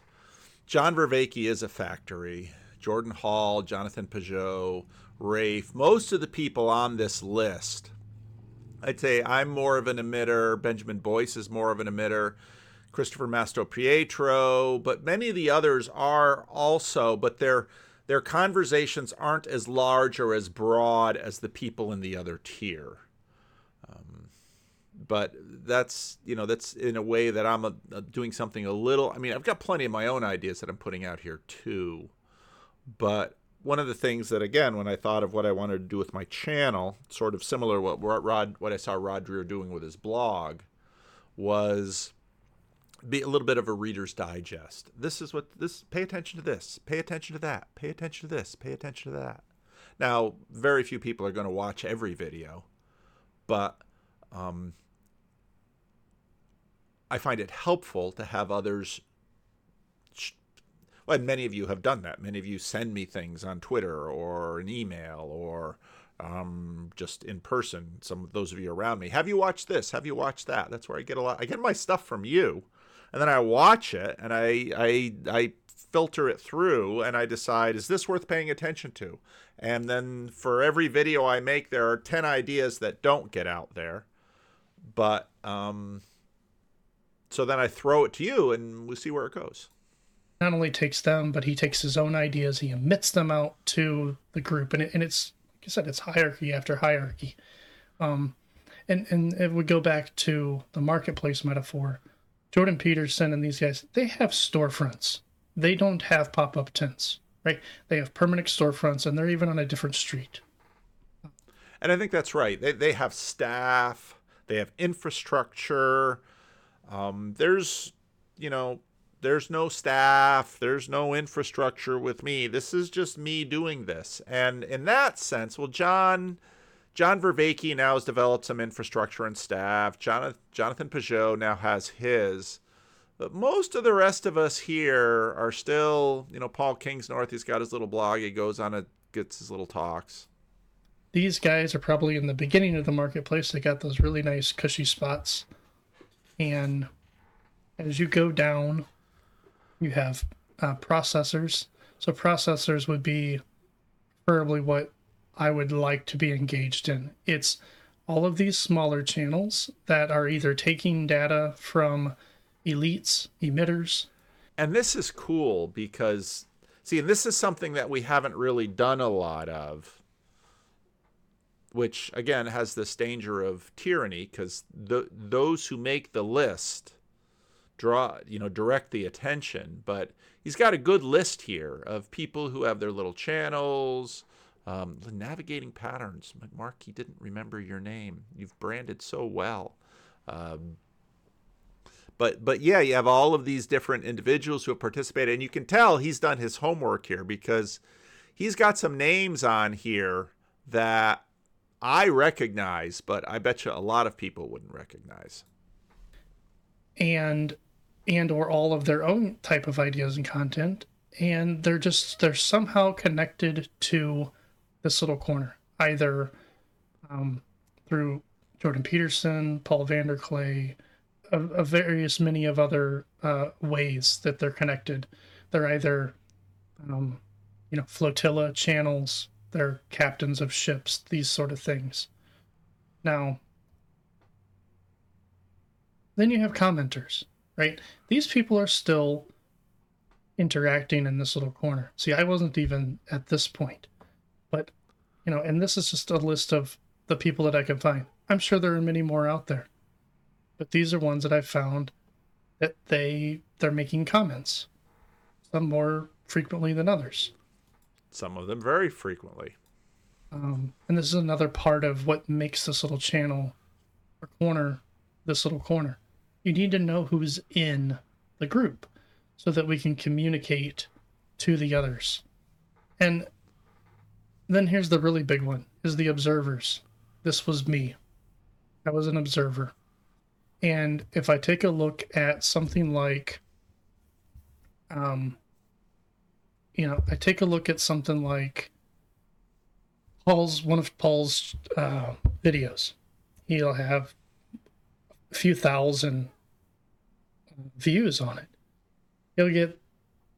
John Vervaeke is a factory. Jordan Hall, Jonathan Pageau, Rafe, most of the people on this list, I'd say I'm more of an emitter. Benjamin Boyce is more of an emitter. Christopher Mastropietro, but many of the others are also, but their their conversations aren't as large or as broad as the people in the other tier. Um, but that's you know that's in a way that I'm a, a doing something a little. I mean, I've got plenty of my own ideas that I'm putting out here too, but one of the things that again when i thought of what i wanted to do with my channel sort of similar what rod what i saw rod doing with his blog was be a little bit of a reader's digest this is what this pay attention to this pay attention to that pay attention to this pay attention to that now very few people are going to watch every video but um, i find it helpful to have others and many of you have done that. Many of you send me things on Twitter or an email or um, just in person. Some of those of you around me. Have you watched this? Have you watched that? That's where I get a lot. I get my stuff from you, and then I watch it and I I I filter it through and I decide is this worth paying attention to? And then for every video I make, there are ten ideas that don't get out there, but um, so then I throw it to you and we see where it goes
not only takes them, but he takes his own ideas, he emits them out to the group, and, it, and it's like I said, it's hierarchy after hierarchy. Um, and and it would go back to the marketplace metaphor. Jordan Peterson and these guys, they have storefronts. They don't have pop up tents, right? They have permanent storefronts, and they're even on a different street.
And I think that's right. They they have staff. They have infrastructure. Um, there's you know there's no staff, there's no infrastructure with me. This is just me doing this. And in that sense, well, John John Vervaeke now has developed some infrastructure and staff. Jonathan, Pageau now has his. But most of the rest of us here are still, you know, Paul Kingsnorth, he's got his little blog, he goes on it, gets his little talks.
These guys are probably in the beginning of the marketplace. They got those really nice cushy spots. And as you go down you have uh, processors. So processors would be preferably what I would like to be engaged in. It's all of these smaller channels that are either taking data from elites, emitters.
And this is cool because, see, and this is something that we haven't really done a lot of, which again has this danger of tyranny because those who make the list draw, you know, direct the attention. But he's got a good list here of people who have their little channels, um, navigating patterns. Mark, he didn't remember your name. You've branded so well. Um, but but yeah, you have all of these different individuals who have participated, and you can tell he's done his homework here because he's got some names on here that I recognize, but I bet you a lot of people wouldn't recognize.
And and or all of their own type of ideas and content and they're just they're somehow connected to this little corner either um, through jordan peterson paul Vander Klay of, of various many of other uh, ways that they're connected they're either um, you know flotilla channels they're captains of ships these sort of things now then you have commenters right? These people are still interacting in this little corner. See, I wasn't even at this point. But, you know, and this is just a list of the people that I can find. I'm sure there are many more out there. But these are ones that I've found that they they're making comments. Some more frequently than others.
Some of them very frequently.
Um, and this is another part of what makes this little channel or corner this little corner You need to know who's in the group so that we can communicate to the others. And then here's the really big one is the observers. This was me. I was an observer. And if I take a look at something like um you know, I take a look at something like Paul's one of Paul's uh, videos. He'll have a few thousand views on it. He'll get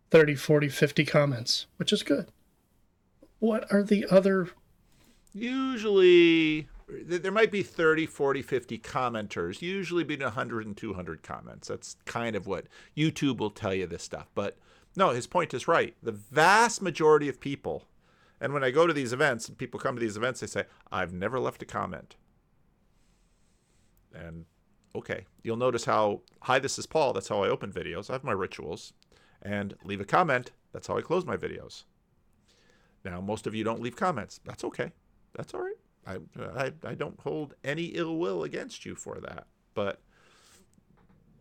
30, 40, 50 comments, which is good. What are the other
Usually, there might be 30, 40, 50 commenters, usually between 100 and 200 comments. That's kind of what YouTube will tell you this stuff. But no, his point is right. The vast majority of people, and when I go to these events and people come to these events, they say, I've never left a comment. And okay, you'll notice how, hi, this is Paul. That's how I open videos. I have my rituals. And leave a comment. That's how I close my videos. Now, most of you don't leave comments. That's okay. That's all right. I, I, I don't hold any ill will against you for that. But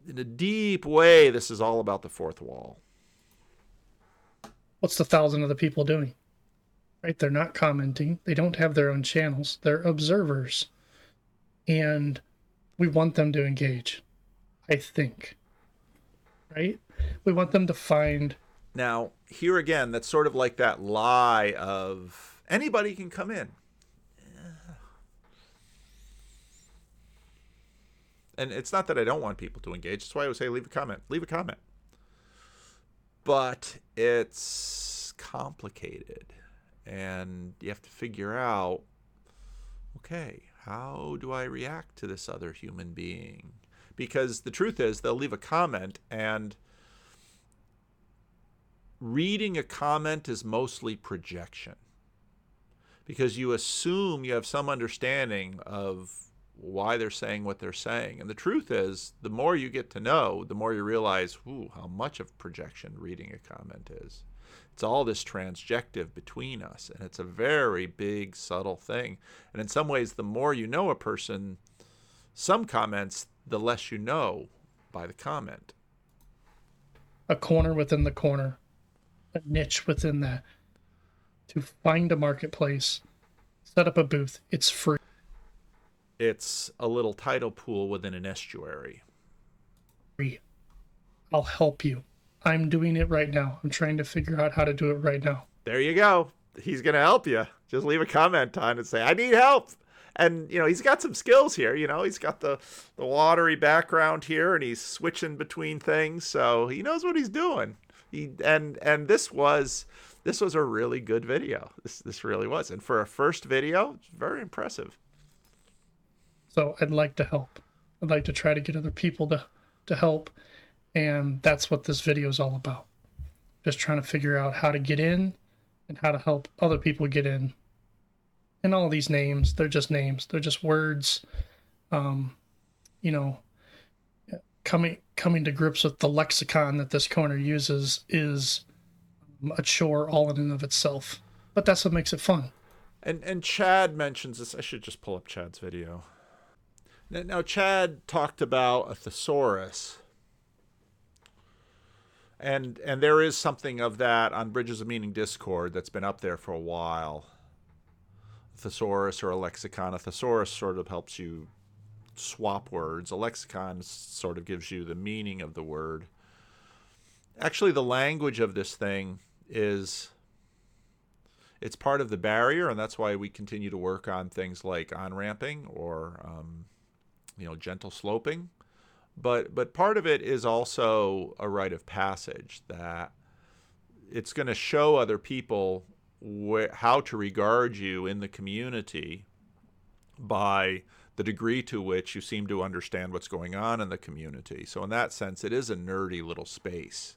in a deep way, this is all about the fourth wall.
what's the thousand of the people doing? Right? They're not commenting. They don't have their own channels. They're observers. And we want them to engage. I think. Right? We want them to find
Now, here again, that's sort of like that lie of anybody can come in. And it's not that I don't want people to engage. That's why I would say leave a comment. Leave a comment. But it's complicated. And you have to figure out okay, how do I react to this other human being? Because the truth is, they'll leave a comment and reading a comment is mostly projection because you assume you have some understanding of why they're saying what they're saying. And the truth is, the more you get to know, the more you realize ooh, how much of projection reading a comment is. It's all this transjective between us, and it's a very big, subtle thing. And in some ways, the more you know a person, some comments, the less you know by the comment.
a corner within the corner, a niche within that. To find a marketplace, set up a booth. It's free.
It's a little tidal pool within an estuary.
I'll help you. I'm doing it right now. I'm trying to figure out how to do it right now.
There you go. He's going to help you. Just leave a comment on it and say, I need help. And, you know, he's got some skills here. You know, he's got the, the watery background here and he's switching between things. So he knows what he's doing. He, and, and this was, this was a really good video. This, this really was. And for a first video, very impressive.
So I'd like to help. I'd like to try to get other people to, to help. And that's what this video is all about. Just trying to figure out how to get in and how to help other people get in. And all these names, they're just names. They're just words. Um, you know, coming coming to grips with the lexicon that this corner uses is a chore all in and of itself. But that's what makes it fun.
And and Chad mentions this. I should just pull up Chad's video. Now, Chad talked about a thesaurus. And and there is something of that on Bridges of Meaning Discord that's been up there for a while. A thesaurus or a lexicon. A thesaurus sort of helps you swap words. A lexicon sort of gives you the meaning of the word. Actually, the language of this thing is it's part of the barrier, and that's why we continue to work on things like on ramping or um, you know gentle sloping. But but part of it is also a rite of passage that it's going to show other people wh- how to regard you in the community by the degree to which you seem to understand what's going on in the community. So in that sense, it is a nerdy little space.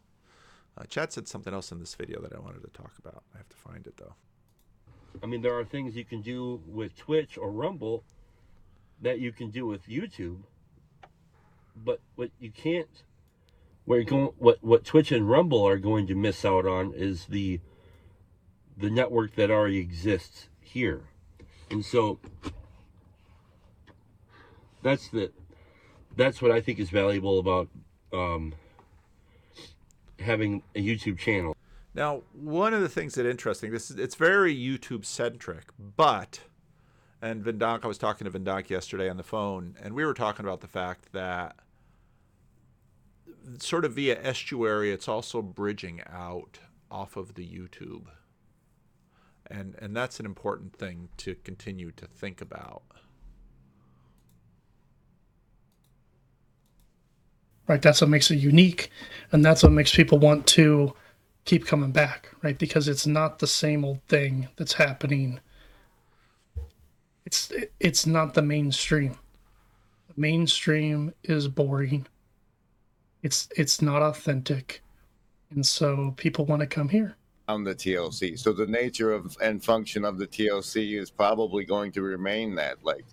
Uh, Chad said something else in this video that I wanted to talk about. I have to find it though.
I mean, there are things you can do with Twitch or Rumble that you can do with YouTube, but what you can't, you're going, what what Twitch and Rumble are going to miss out on is the the network that already exists here, and so that's the that's what I think is valuable about um, having a YouTube channel.
Now, one of the things that interesting, this is, it's very YouTube centric, but and Vindak, I was talking to Vindak yesterday on the phone, and we were talking about the fact that sort of via estuary, it's also bridging out off of the YouTube. And and that's an important thing to continue to think about.
Right? That's what makes it unique and that's what makes people want to keep coming back right? Because it's not the same old thing that's happening. It's it's not the mainstream. The mainstream is boring. It's it's not authentic. And so people want to come here.
On the TLC. So the nature of and function of the TLC is probably going to remain that like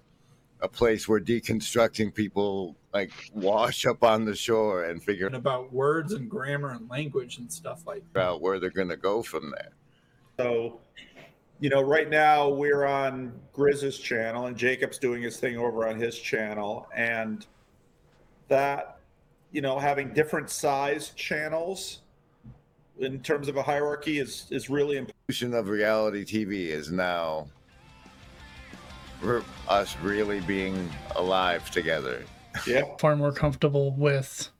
a place where deconstructing people like wash up on the shore and figure
And about words and grammar and language and stuff like
that. about where they're going to go from there.
So, you know, right now we're on Grizz's channel and Jacob's doing his thing over on his channel. And that, you know, having different size channels in terms of a hierarchy is, is really important.
Evolution of reality TV is now re- us really being alive together.
Yeah.
far more comfortable with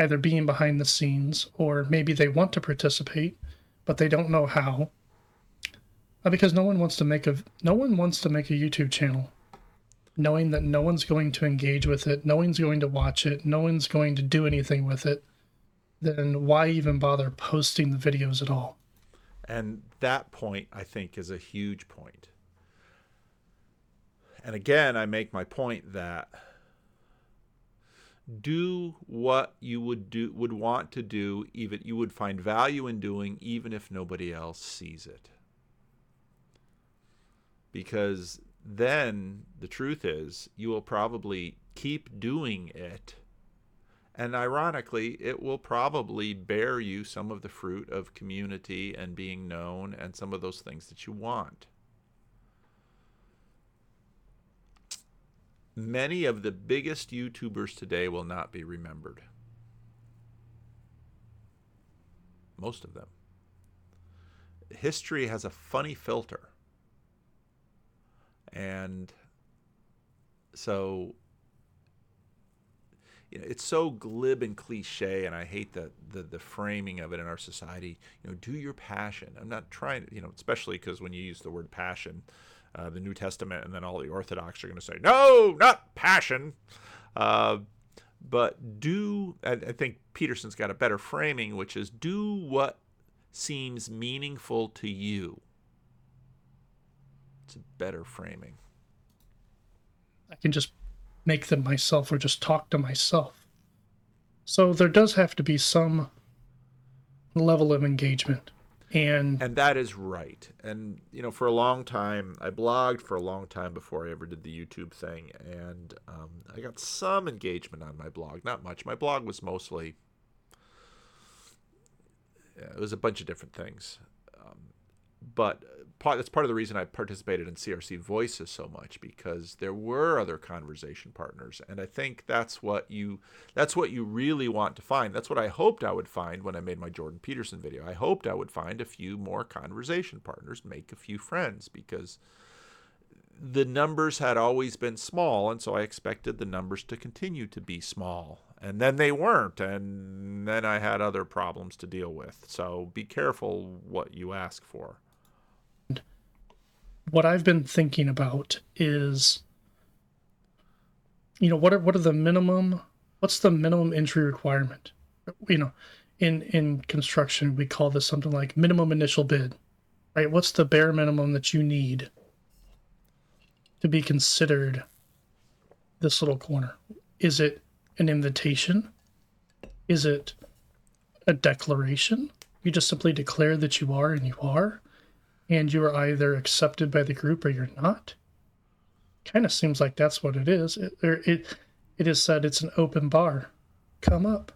either being behind the scenes or maybe they want to participate but they don't know how Uh, because no one wants to make a no one wants to make a youtube channel knowing that no one's going to engage with it no one's going to watch it no one's going to do anything with it then why even bother posting the videos at all
And that point, I think, is a huge point. And again, I make my point that do what you would do would want to do even you would find value in doing even if nobody else sees it. Because then the truth is you will probably keep doing it and ironically, it will probably bear you some of the fruit of community and being known and some of those things that you want. Many of the biggest YouTubers today will not be remembered. Most of them. History has a funny filter. And so you know, it's so glib and cliche, and I hate the, the the framing of it in our society. You know, do your passion. I'm not trying you know, especially because when you use the word passion, uh, the New Testament, and then all the Orthodox are going to say, no, not passion. Uh, but do, I, I think Peterson's got a better framing, which is do what seems meaningful to you. It's a better framing.
I can just make them myself or just talk to myself. So there does have to be some level of engagement. And
and that is right. And you know, for a long time, I blogged for a long time before I ever did the YouTube thing, and um, I got some engagement on my blog. Not much. My blog was mostly yeah, it was a bunch of different things, um, but that's part of the reason I participated in CRC Voices so much because there were other conversation partners, and I think that's what you that's what you really want to find. That's what I hoped I would find when I made my Jordan Peterson video. I hoped I would find a few more conversation partners, make a few friends because the numbers had always been small, and so I expected the numbers to continue to be small. And then they weren't, and then I had other problems to deal with. So be careful what you ask for
what I've been thinking about is you know what are what are the minimum what's the minimum entry requirement? You know in in construction we call this something like minimum initial bid right? What's the bare minimum that you need to be considered this little corner? Is it an invitation? Is it a declaration? You just simply declare that you are and you are and you are either accepted by the group or you're not. Kind of seems like that's what it is. It, it it is said it's an open bar. Come up,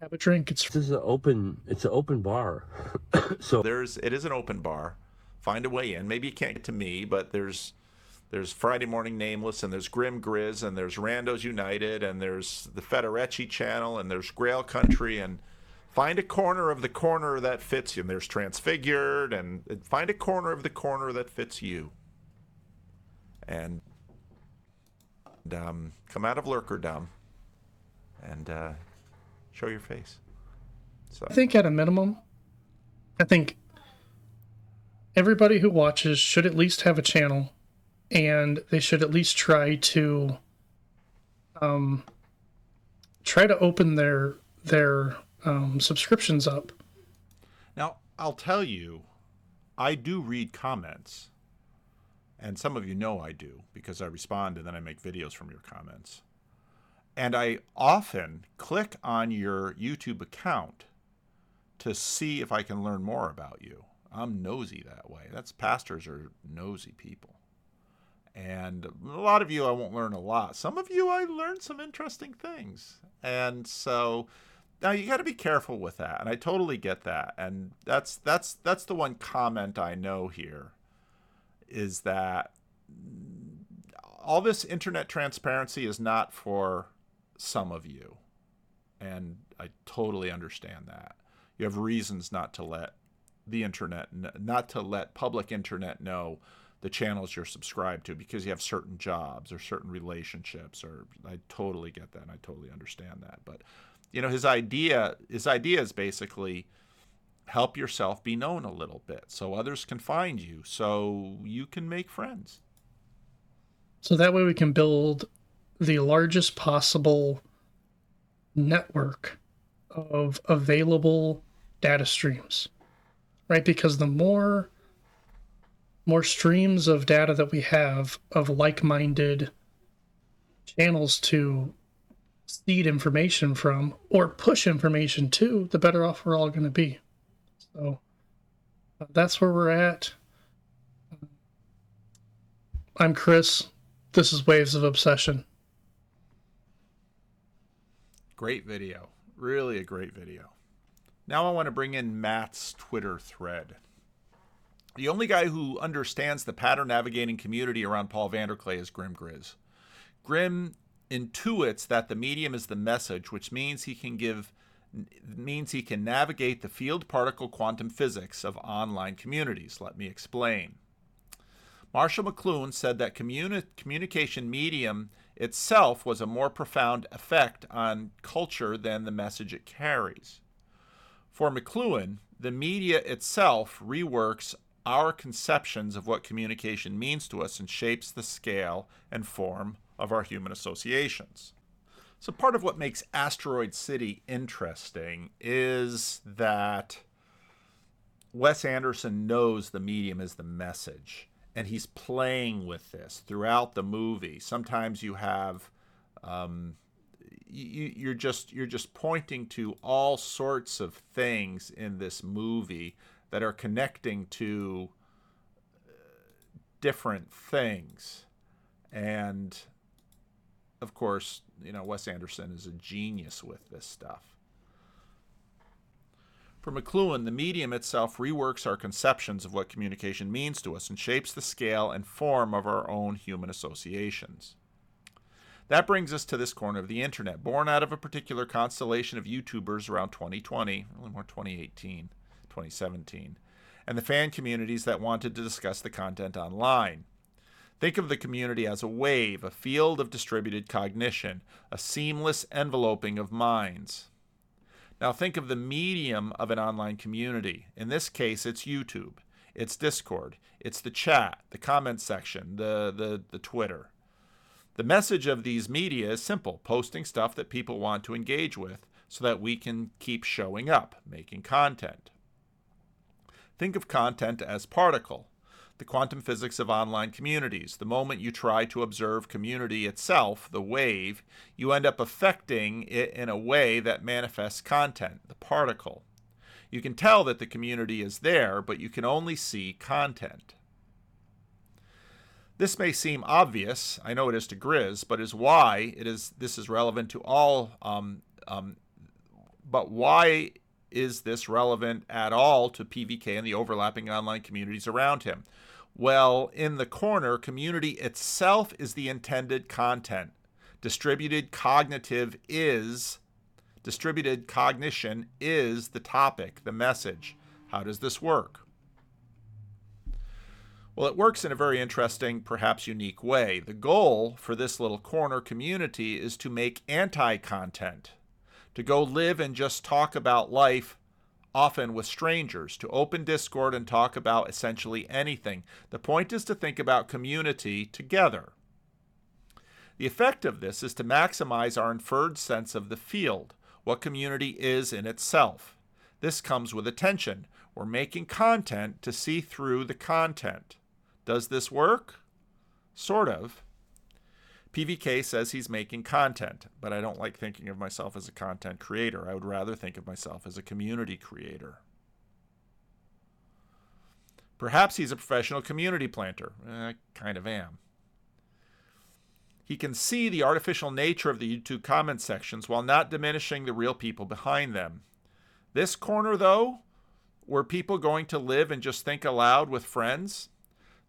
have a drink. It's
this is an open. It's an open bar. so
there's it is an open bar. Find a way in. Maybe you can't get to me, but there's There's Friday Morning Nameless, and there's Grim Grizz, and there's Randos United, and there's the Federecci channel, and there's Grail Country, and find a corner of the corner that fits you. And there's Transfigured, and find a corner of the corner that fits you. And, and um, come out of lurkerdom and uh, show your face. So
I think at a minimum, I think everybody who watches should at least have a channel and they should at least try to um, try to open their their um, subscriptions up.
Now, I'll tell you, I do read comments, and some of you know I do because I respond and then I make videos from your comments. And I often click on your YouTube account to see if I can learn more about you. I'm nosy that way. That's pastors are nosy people. And a lot of you, I won't learn a lot. Some of you, I learned some interesting things. And so now you got to be careful with that. And I totally get that. And that's that's that's the one comment I know here is that all this internet transparency is not for some of you. And I totally understand that. You have reasons not to let the internet not to let public internet know the channels you're subscribed to because you have certain jobs or certain relationships or I totally get that and I totally understand that but you know his idea his idea is basically help yourself be known a little bit so others can find you so you can make friends.
So that way we can build the largest possible network of available data streams right? Because the more more streams of data that we have of like-minded channels to seed information from or push information to, the better off we're all going to be. So uh, that's where we're at. I'm Chris. This is Waves of Obsession.
Great video. Really a great video. Now I want to bring in Matt's Twitter thread. The only guy who understands the pattern navigating community around Paul Vander Klay is Grim Grizz. Grim intuits that the medium is the message, which means he can give means he can navigate the field particle quantum physics of online communities. Let me explain. Marshall McLuhan said that communi- communication medium itself was a more profound effect on culture than the message it carries. For McLuhan, the media itself reworks our conceptions of what communication means to us and shapes the scale and form of our human associations. So, part of what makes Asteroid City interesting is that Wes Anderson knows the medium is the message, and he's playing with this throughout the movie. Sometimes you have um, you, you're just you're just pointing to all sorts of things in this movie that are connecting to uh, different things. And of course, you know, Wes Anderson is a genius with this stuff. For McLuhan, the medium itself reworks our conceptions of what communication means to us and shapes the scale and form of our own human associations. That brings us to this corner of the internet, born out of a particular constellation of YouTubers around 2020, really more 2018. 2017, and the fan communities that wanted to discuss the content online. Think of the community as a wave, a field of distributed cognition, a seamless enveloping of minds. Now think of the medium of an online community. In this case, it's YouTube, it's Discord, it's the chat, the comment section, the, the, the Twitter. The message of these media is simple posting stuff that people want to engage with so that we can keep showing up, making content. Think of content as particle, the quantum physics of online communities. The moment you try to observe community itself, the wave, you end up affecting it in a way that manifests content, the particle. You can tell that the community is there, but you can only see content. This may seem obvious, I know it is to Grizz, but is why it is this is relevant to all um, um, but why is this relevant at all to PVK and the overlapping online communities around him? Well, in the corner, community itself is the intended content. Distributed cognitive is, distributed cognition is the topic, the message. How does this work? Well, it works in a very interesting, perhaps unique way. The goal for this little corner community is to make anti content, to go live and just talk about life, often with strangers, to open Discord and talk about essentially anything. The point is to think about community together. The effect of this is to maximize our inferred sense of the field, what community is in itself. This comes with attention. We're making content to see through the content. Does this work? Sort of. PVK says he's making content, but I don't like thinking of myself as a content creator. I would rather think of myself as a community creator. Perhaps he's a professional community planter. Eh, I kind of am. He can see the artificial nature of the YouTube comment sections while not diminishing the real people behind them. This corner, though, were people going to live and just think aloud with friends?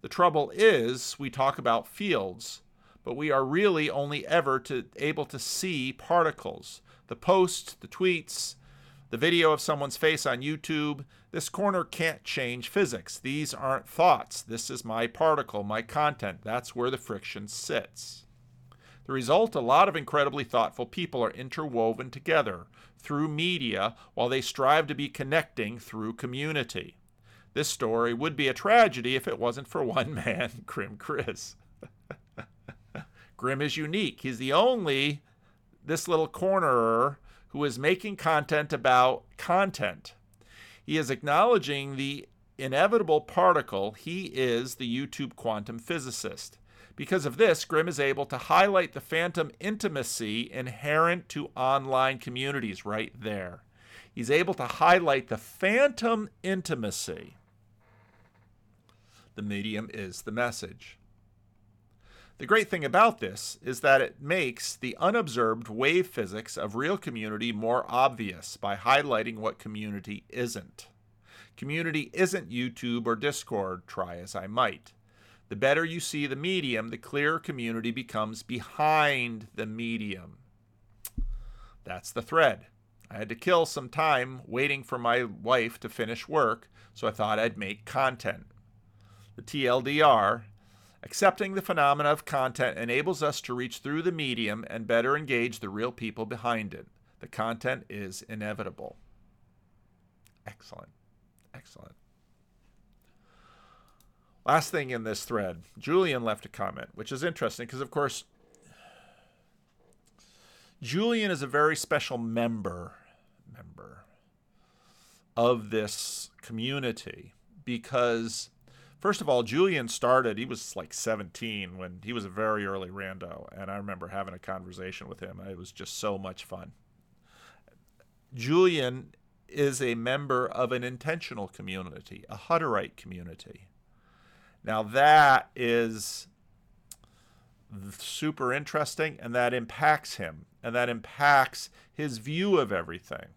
The trouble is, we talk about fields, but we are really only ever to, able to see particles. The posts, the tweets, the video of someone's face on YouTube. This corner can't change physics. These aren't thoughts. This is my particle, my content. That's where the friction sits. The result a lot of incredibly thoughtful people are interwoven together through media while they strive to be connecting through community. This story would be a tragedy if it wasn't for one man, Grim Grizz. Grim is unique. He's the only, this little cornerer, who is making content about content. He is acknowledging the inevitable particle. He is the YouTube quantum physicist. Because of this, Grim is able to highlight the phantom intimacy inherent to online communities right there. He's able to highlight the phantom intimacy the medium is the message. The great thing about this is that it makes the unobserved wave physics of real community more obvious by highlighting what community isn't. Community isn't YouTube or Discord, try as I might. The better you see the medium, the clearer community becomes behind the medium. That's the thread. I had to kill some time waiting for my wife to finish work, so I thought I'd make content the TLDR, accepting the phenomena of content enables us to reach through the medium and better engage the real people behind it. The content is inevitable. Excellent. Excellent. Last thing in this thread, Julian left a comment, which is interesting because, of course, Julian is a very special member member of this community because First of all, Julian started, he was like 17 when he was a very early rando. And I remember having a conversation with him. It was just so much fun. Julian is a member of an intentional community, a Hutterite community. Now, that is super interesting and that impacts him and that impacts his view of everything.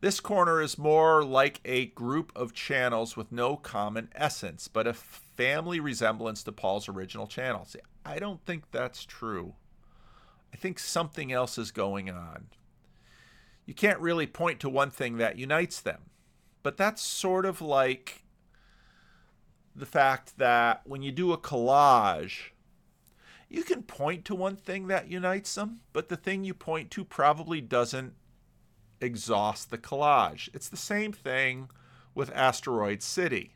This corner is more like a group of channels with no common essence, but a family resemblance to Paul's original channel. See, I don't think that's true. I think something else is going on. You can't really point to one thing that unites them, but that's sort of like the fact that when you do a collage, you can point to one thing that unites them, but the thing you point to probably doesn't exhaust the collage. It's the same thing with Asteroid City.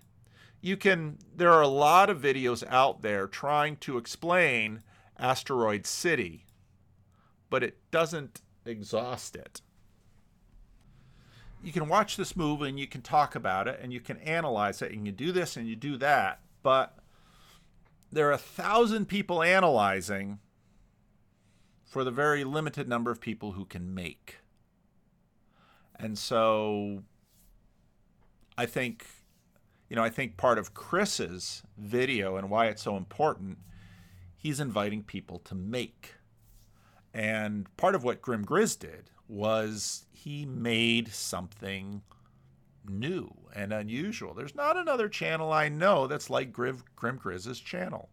You can there are a lot of videos out there trying to explain Asteroid City, but it doesn't exhaust it. You can watch this movie and you can talk about it and you can analyze it and you do this and you do that, but there are a thousand people analyzing for the very limited number of people who can make. And so I think, you know, I think part of Chris's video and why it's so important, he's inviting people to make. And part of what Grim Grizz did was he made something new and unusual. There's not another channel I know that's like Grim, Grizz's channel.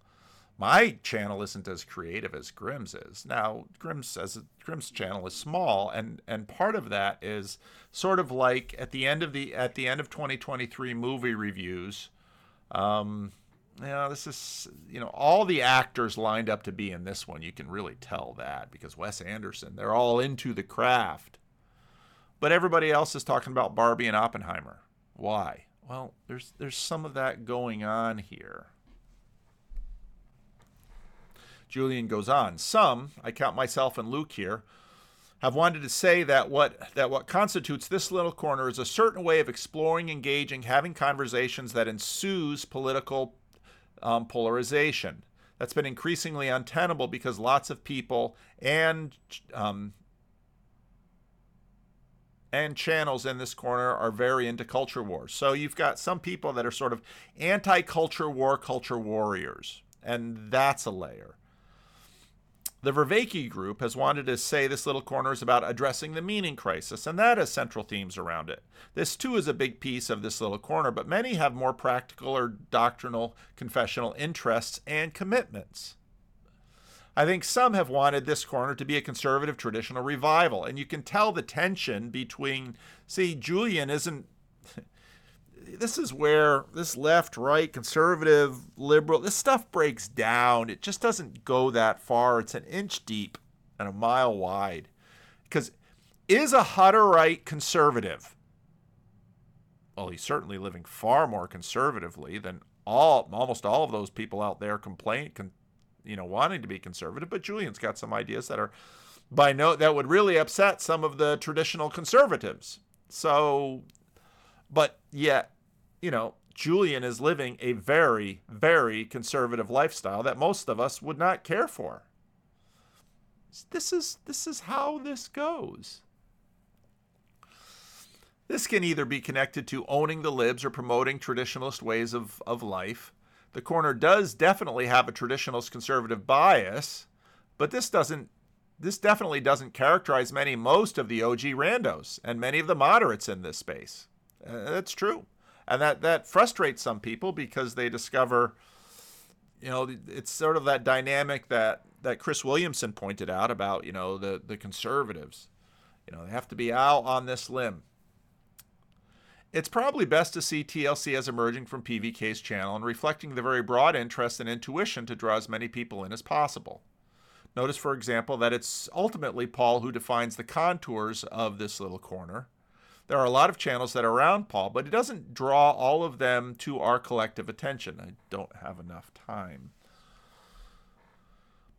My channel isn't as creative as Grim's is. Now, Grim's as Grim's channel is small, and and part of that is sort of like at the end of the at the end of 2023 movie reviews. Um, you know, this is you know all the actors lined up to be in this one. You can really tell that because Wes Anderson, they're all into the craft. But everybody else is talking about Barbie and Oppenheimer. Why? Well, there's there's some of that going on here. Julian goes on. Some, I count myself and Luke here, have wanted to say that what that what constitutes this little corner is a certain way of exploring, engaging, having conversations that ensues political um, polarization. That's been increasingly untenable because lots of people and um, and channels in this corner are very into culture wars. So you've got some people that are sort of anti-culture war culture warriors, and that's a layer. The Vervaeke group has wanted to say this little corner is about addressing the meaning crisis, and that has central themes around it. This too is a big piece of this little corner, but many have more practical or doctrinal confessional interests and commitments. I think some have wanted this corner to be a conservative traditional revival, and you can tell the tension between. See, Julian isn't this is where this left, right, conservative, liberal, this stuff breaks down. It just doesn't go that far. It's an inch deep and a mile wide. Because is a Hutterite conservative? Well, he's certainly living far more conservatively than all almost all of those people out there complain, con, you know, wanting to be conservative. But Julian's got some ideas that are by note that would really upset some of the traditional conservatives. So, but yet you know, Julian is living a very, very conservative lifestyle that most of us would not care for. This is this is how this goes. This can either be connected to owning the libs or promoting traditionalist ways of, of life. The corner does definitely have a traditionalist conservative bias, but this doesn't this definitely doesn't characterize many most of the OG randos and many of the moderates in this space. Uh, that's true and that that frustrates some people because they discover you know it's sort of that dynamic that that Chris Williamson pointed out about you know the the conservatives. You know they have to be out on this limb. It's probably best to see TLC as emerging from PVK's channel and reflecting the very broad interest and intuition to draw as many people in as possible. Notice, for example, that it's ultimately Paul who defines the contours of this little corner, there are a lot of channels that are around Paul, but it doesn't draw all of them to our collective attention. I don't have enough time.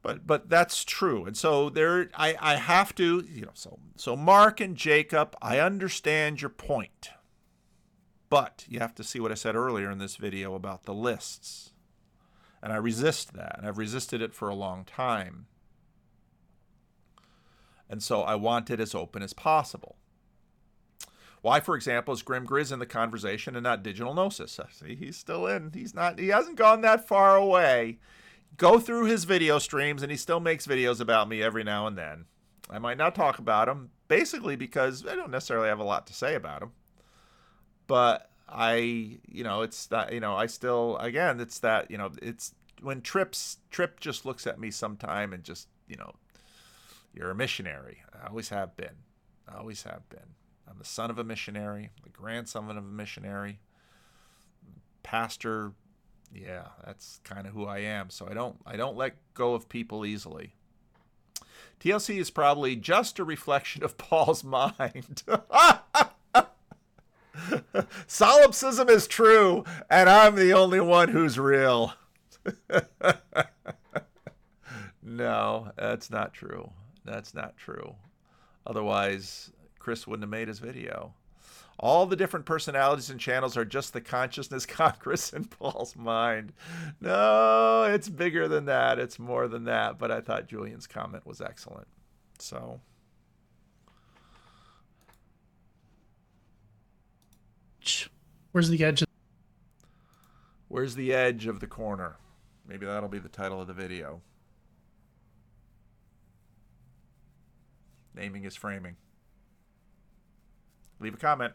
But but that's true. And so there I, I have to, you know, so so Mark and Jacob, I understand your point. But you have to see what I said earlier in this video about the lists. And I resist that. And I've resisted it for a long time. And so I want it as open as possible. Why, for example, is Grim Grizz in the conversation and not Digital Gnosis? Uh, see, he's still in. He's not. He hasn't gone that far away. Go through his video streams, and he still makes videos about me every now and then. I might not talk about him, basically because I don't necessarily have a lot to say about him. But I, you know, it's that, you know, I still, again, it's that, you know, it's when Trips Trip just looks at me sometime and just, you know, you're a missionary. I always have been. I always have been. I'm the son of a missionary, the grandson of a missionary, pastor. Yeah, that's kind of who I am. So I don't I don't let go of people easily. TLC is probably just a reflection of Paul's mind. Solipsism is true, and I'm the only one who's real. no, that's not true. That's not true. Otherwise, Chris wouldn't have made his video. All the different personalities and channels are just the consciousness Congress in Paul's mind. No, it's bigger than that. It's more than that. But I thought Julian's comment was excellent. So.
Where's the edge?
Where's the edge of the corner? Maybe that'll be the title of the video. Naming is framing leave a comment.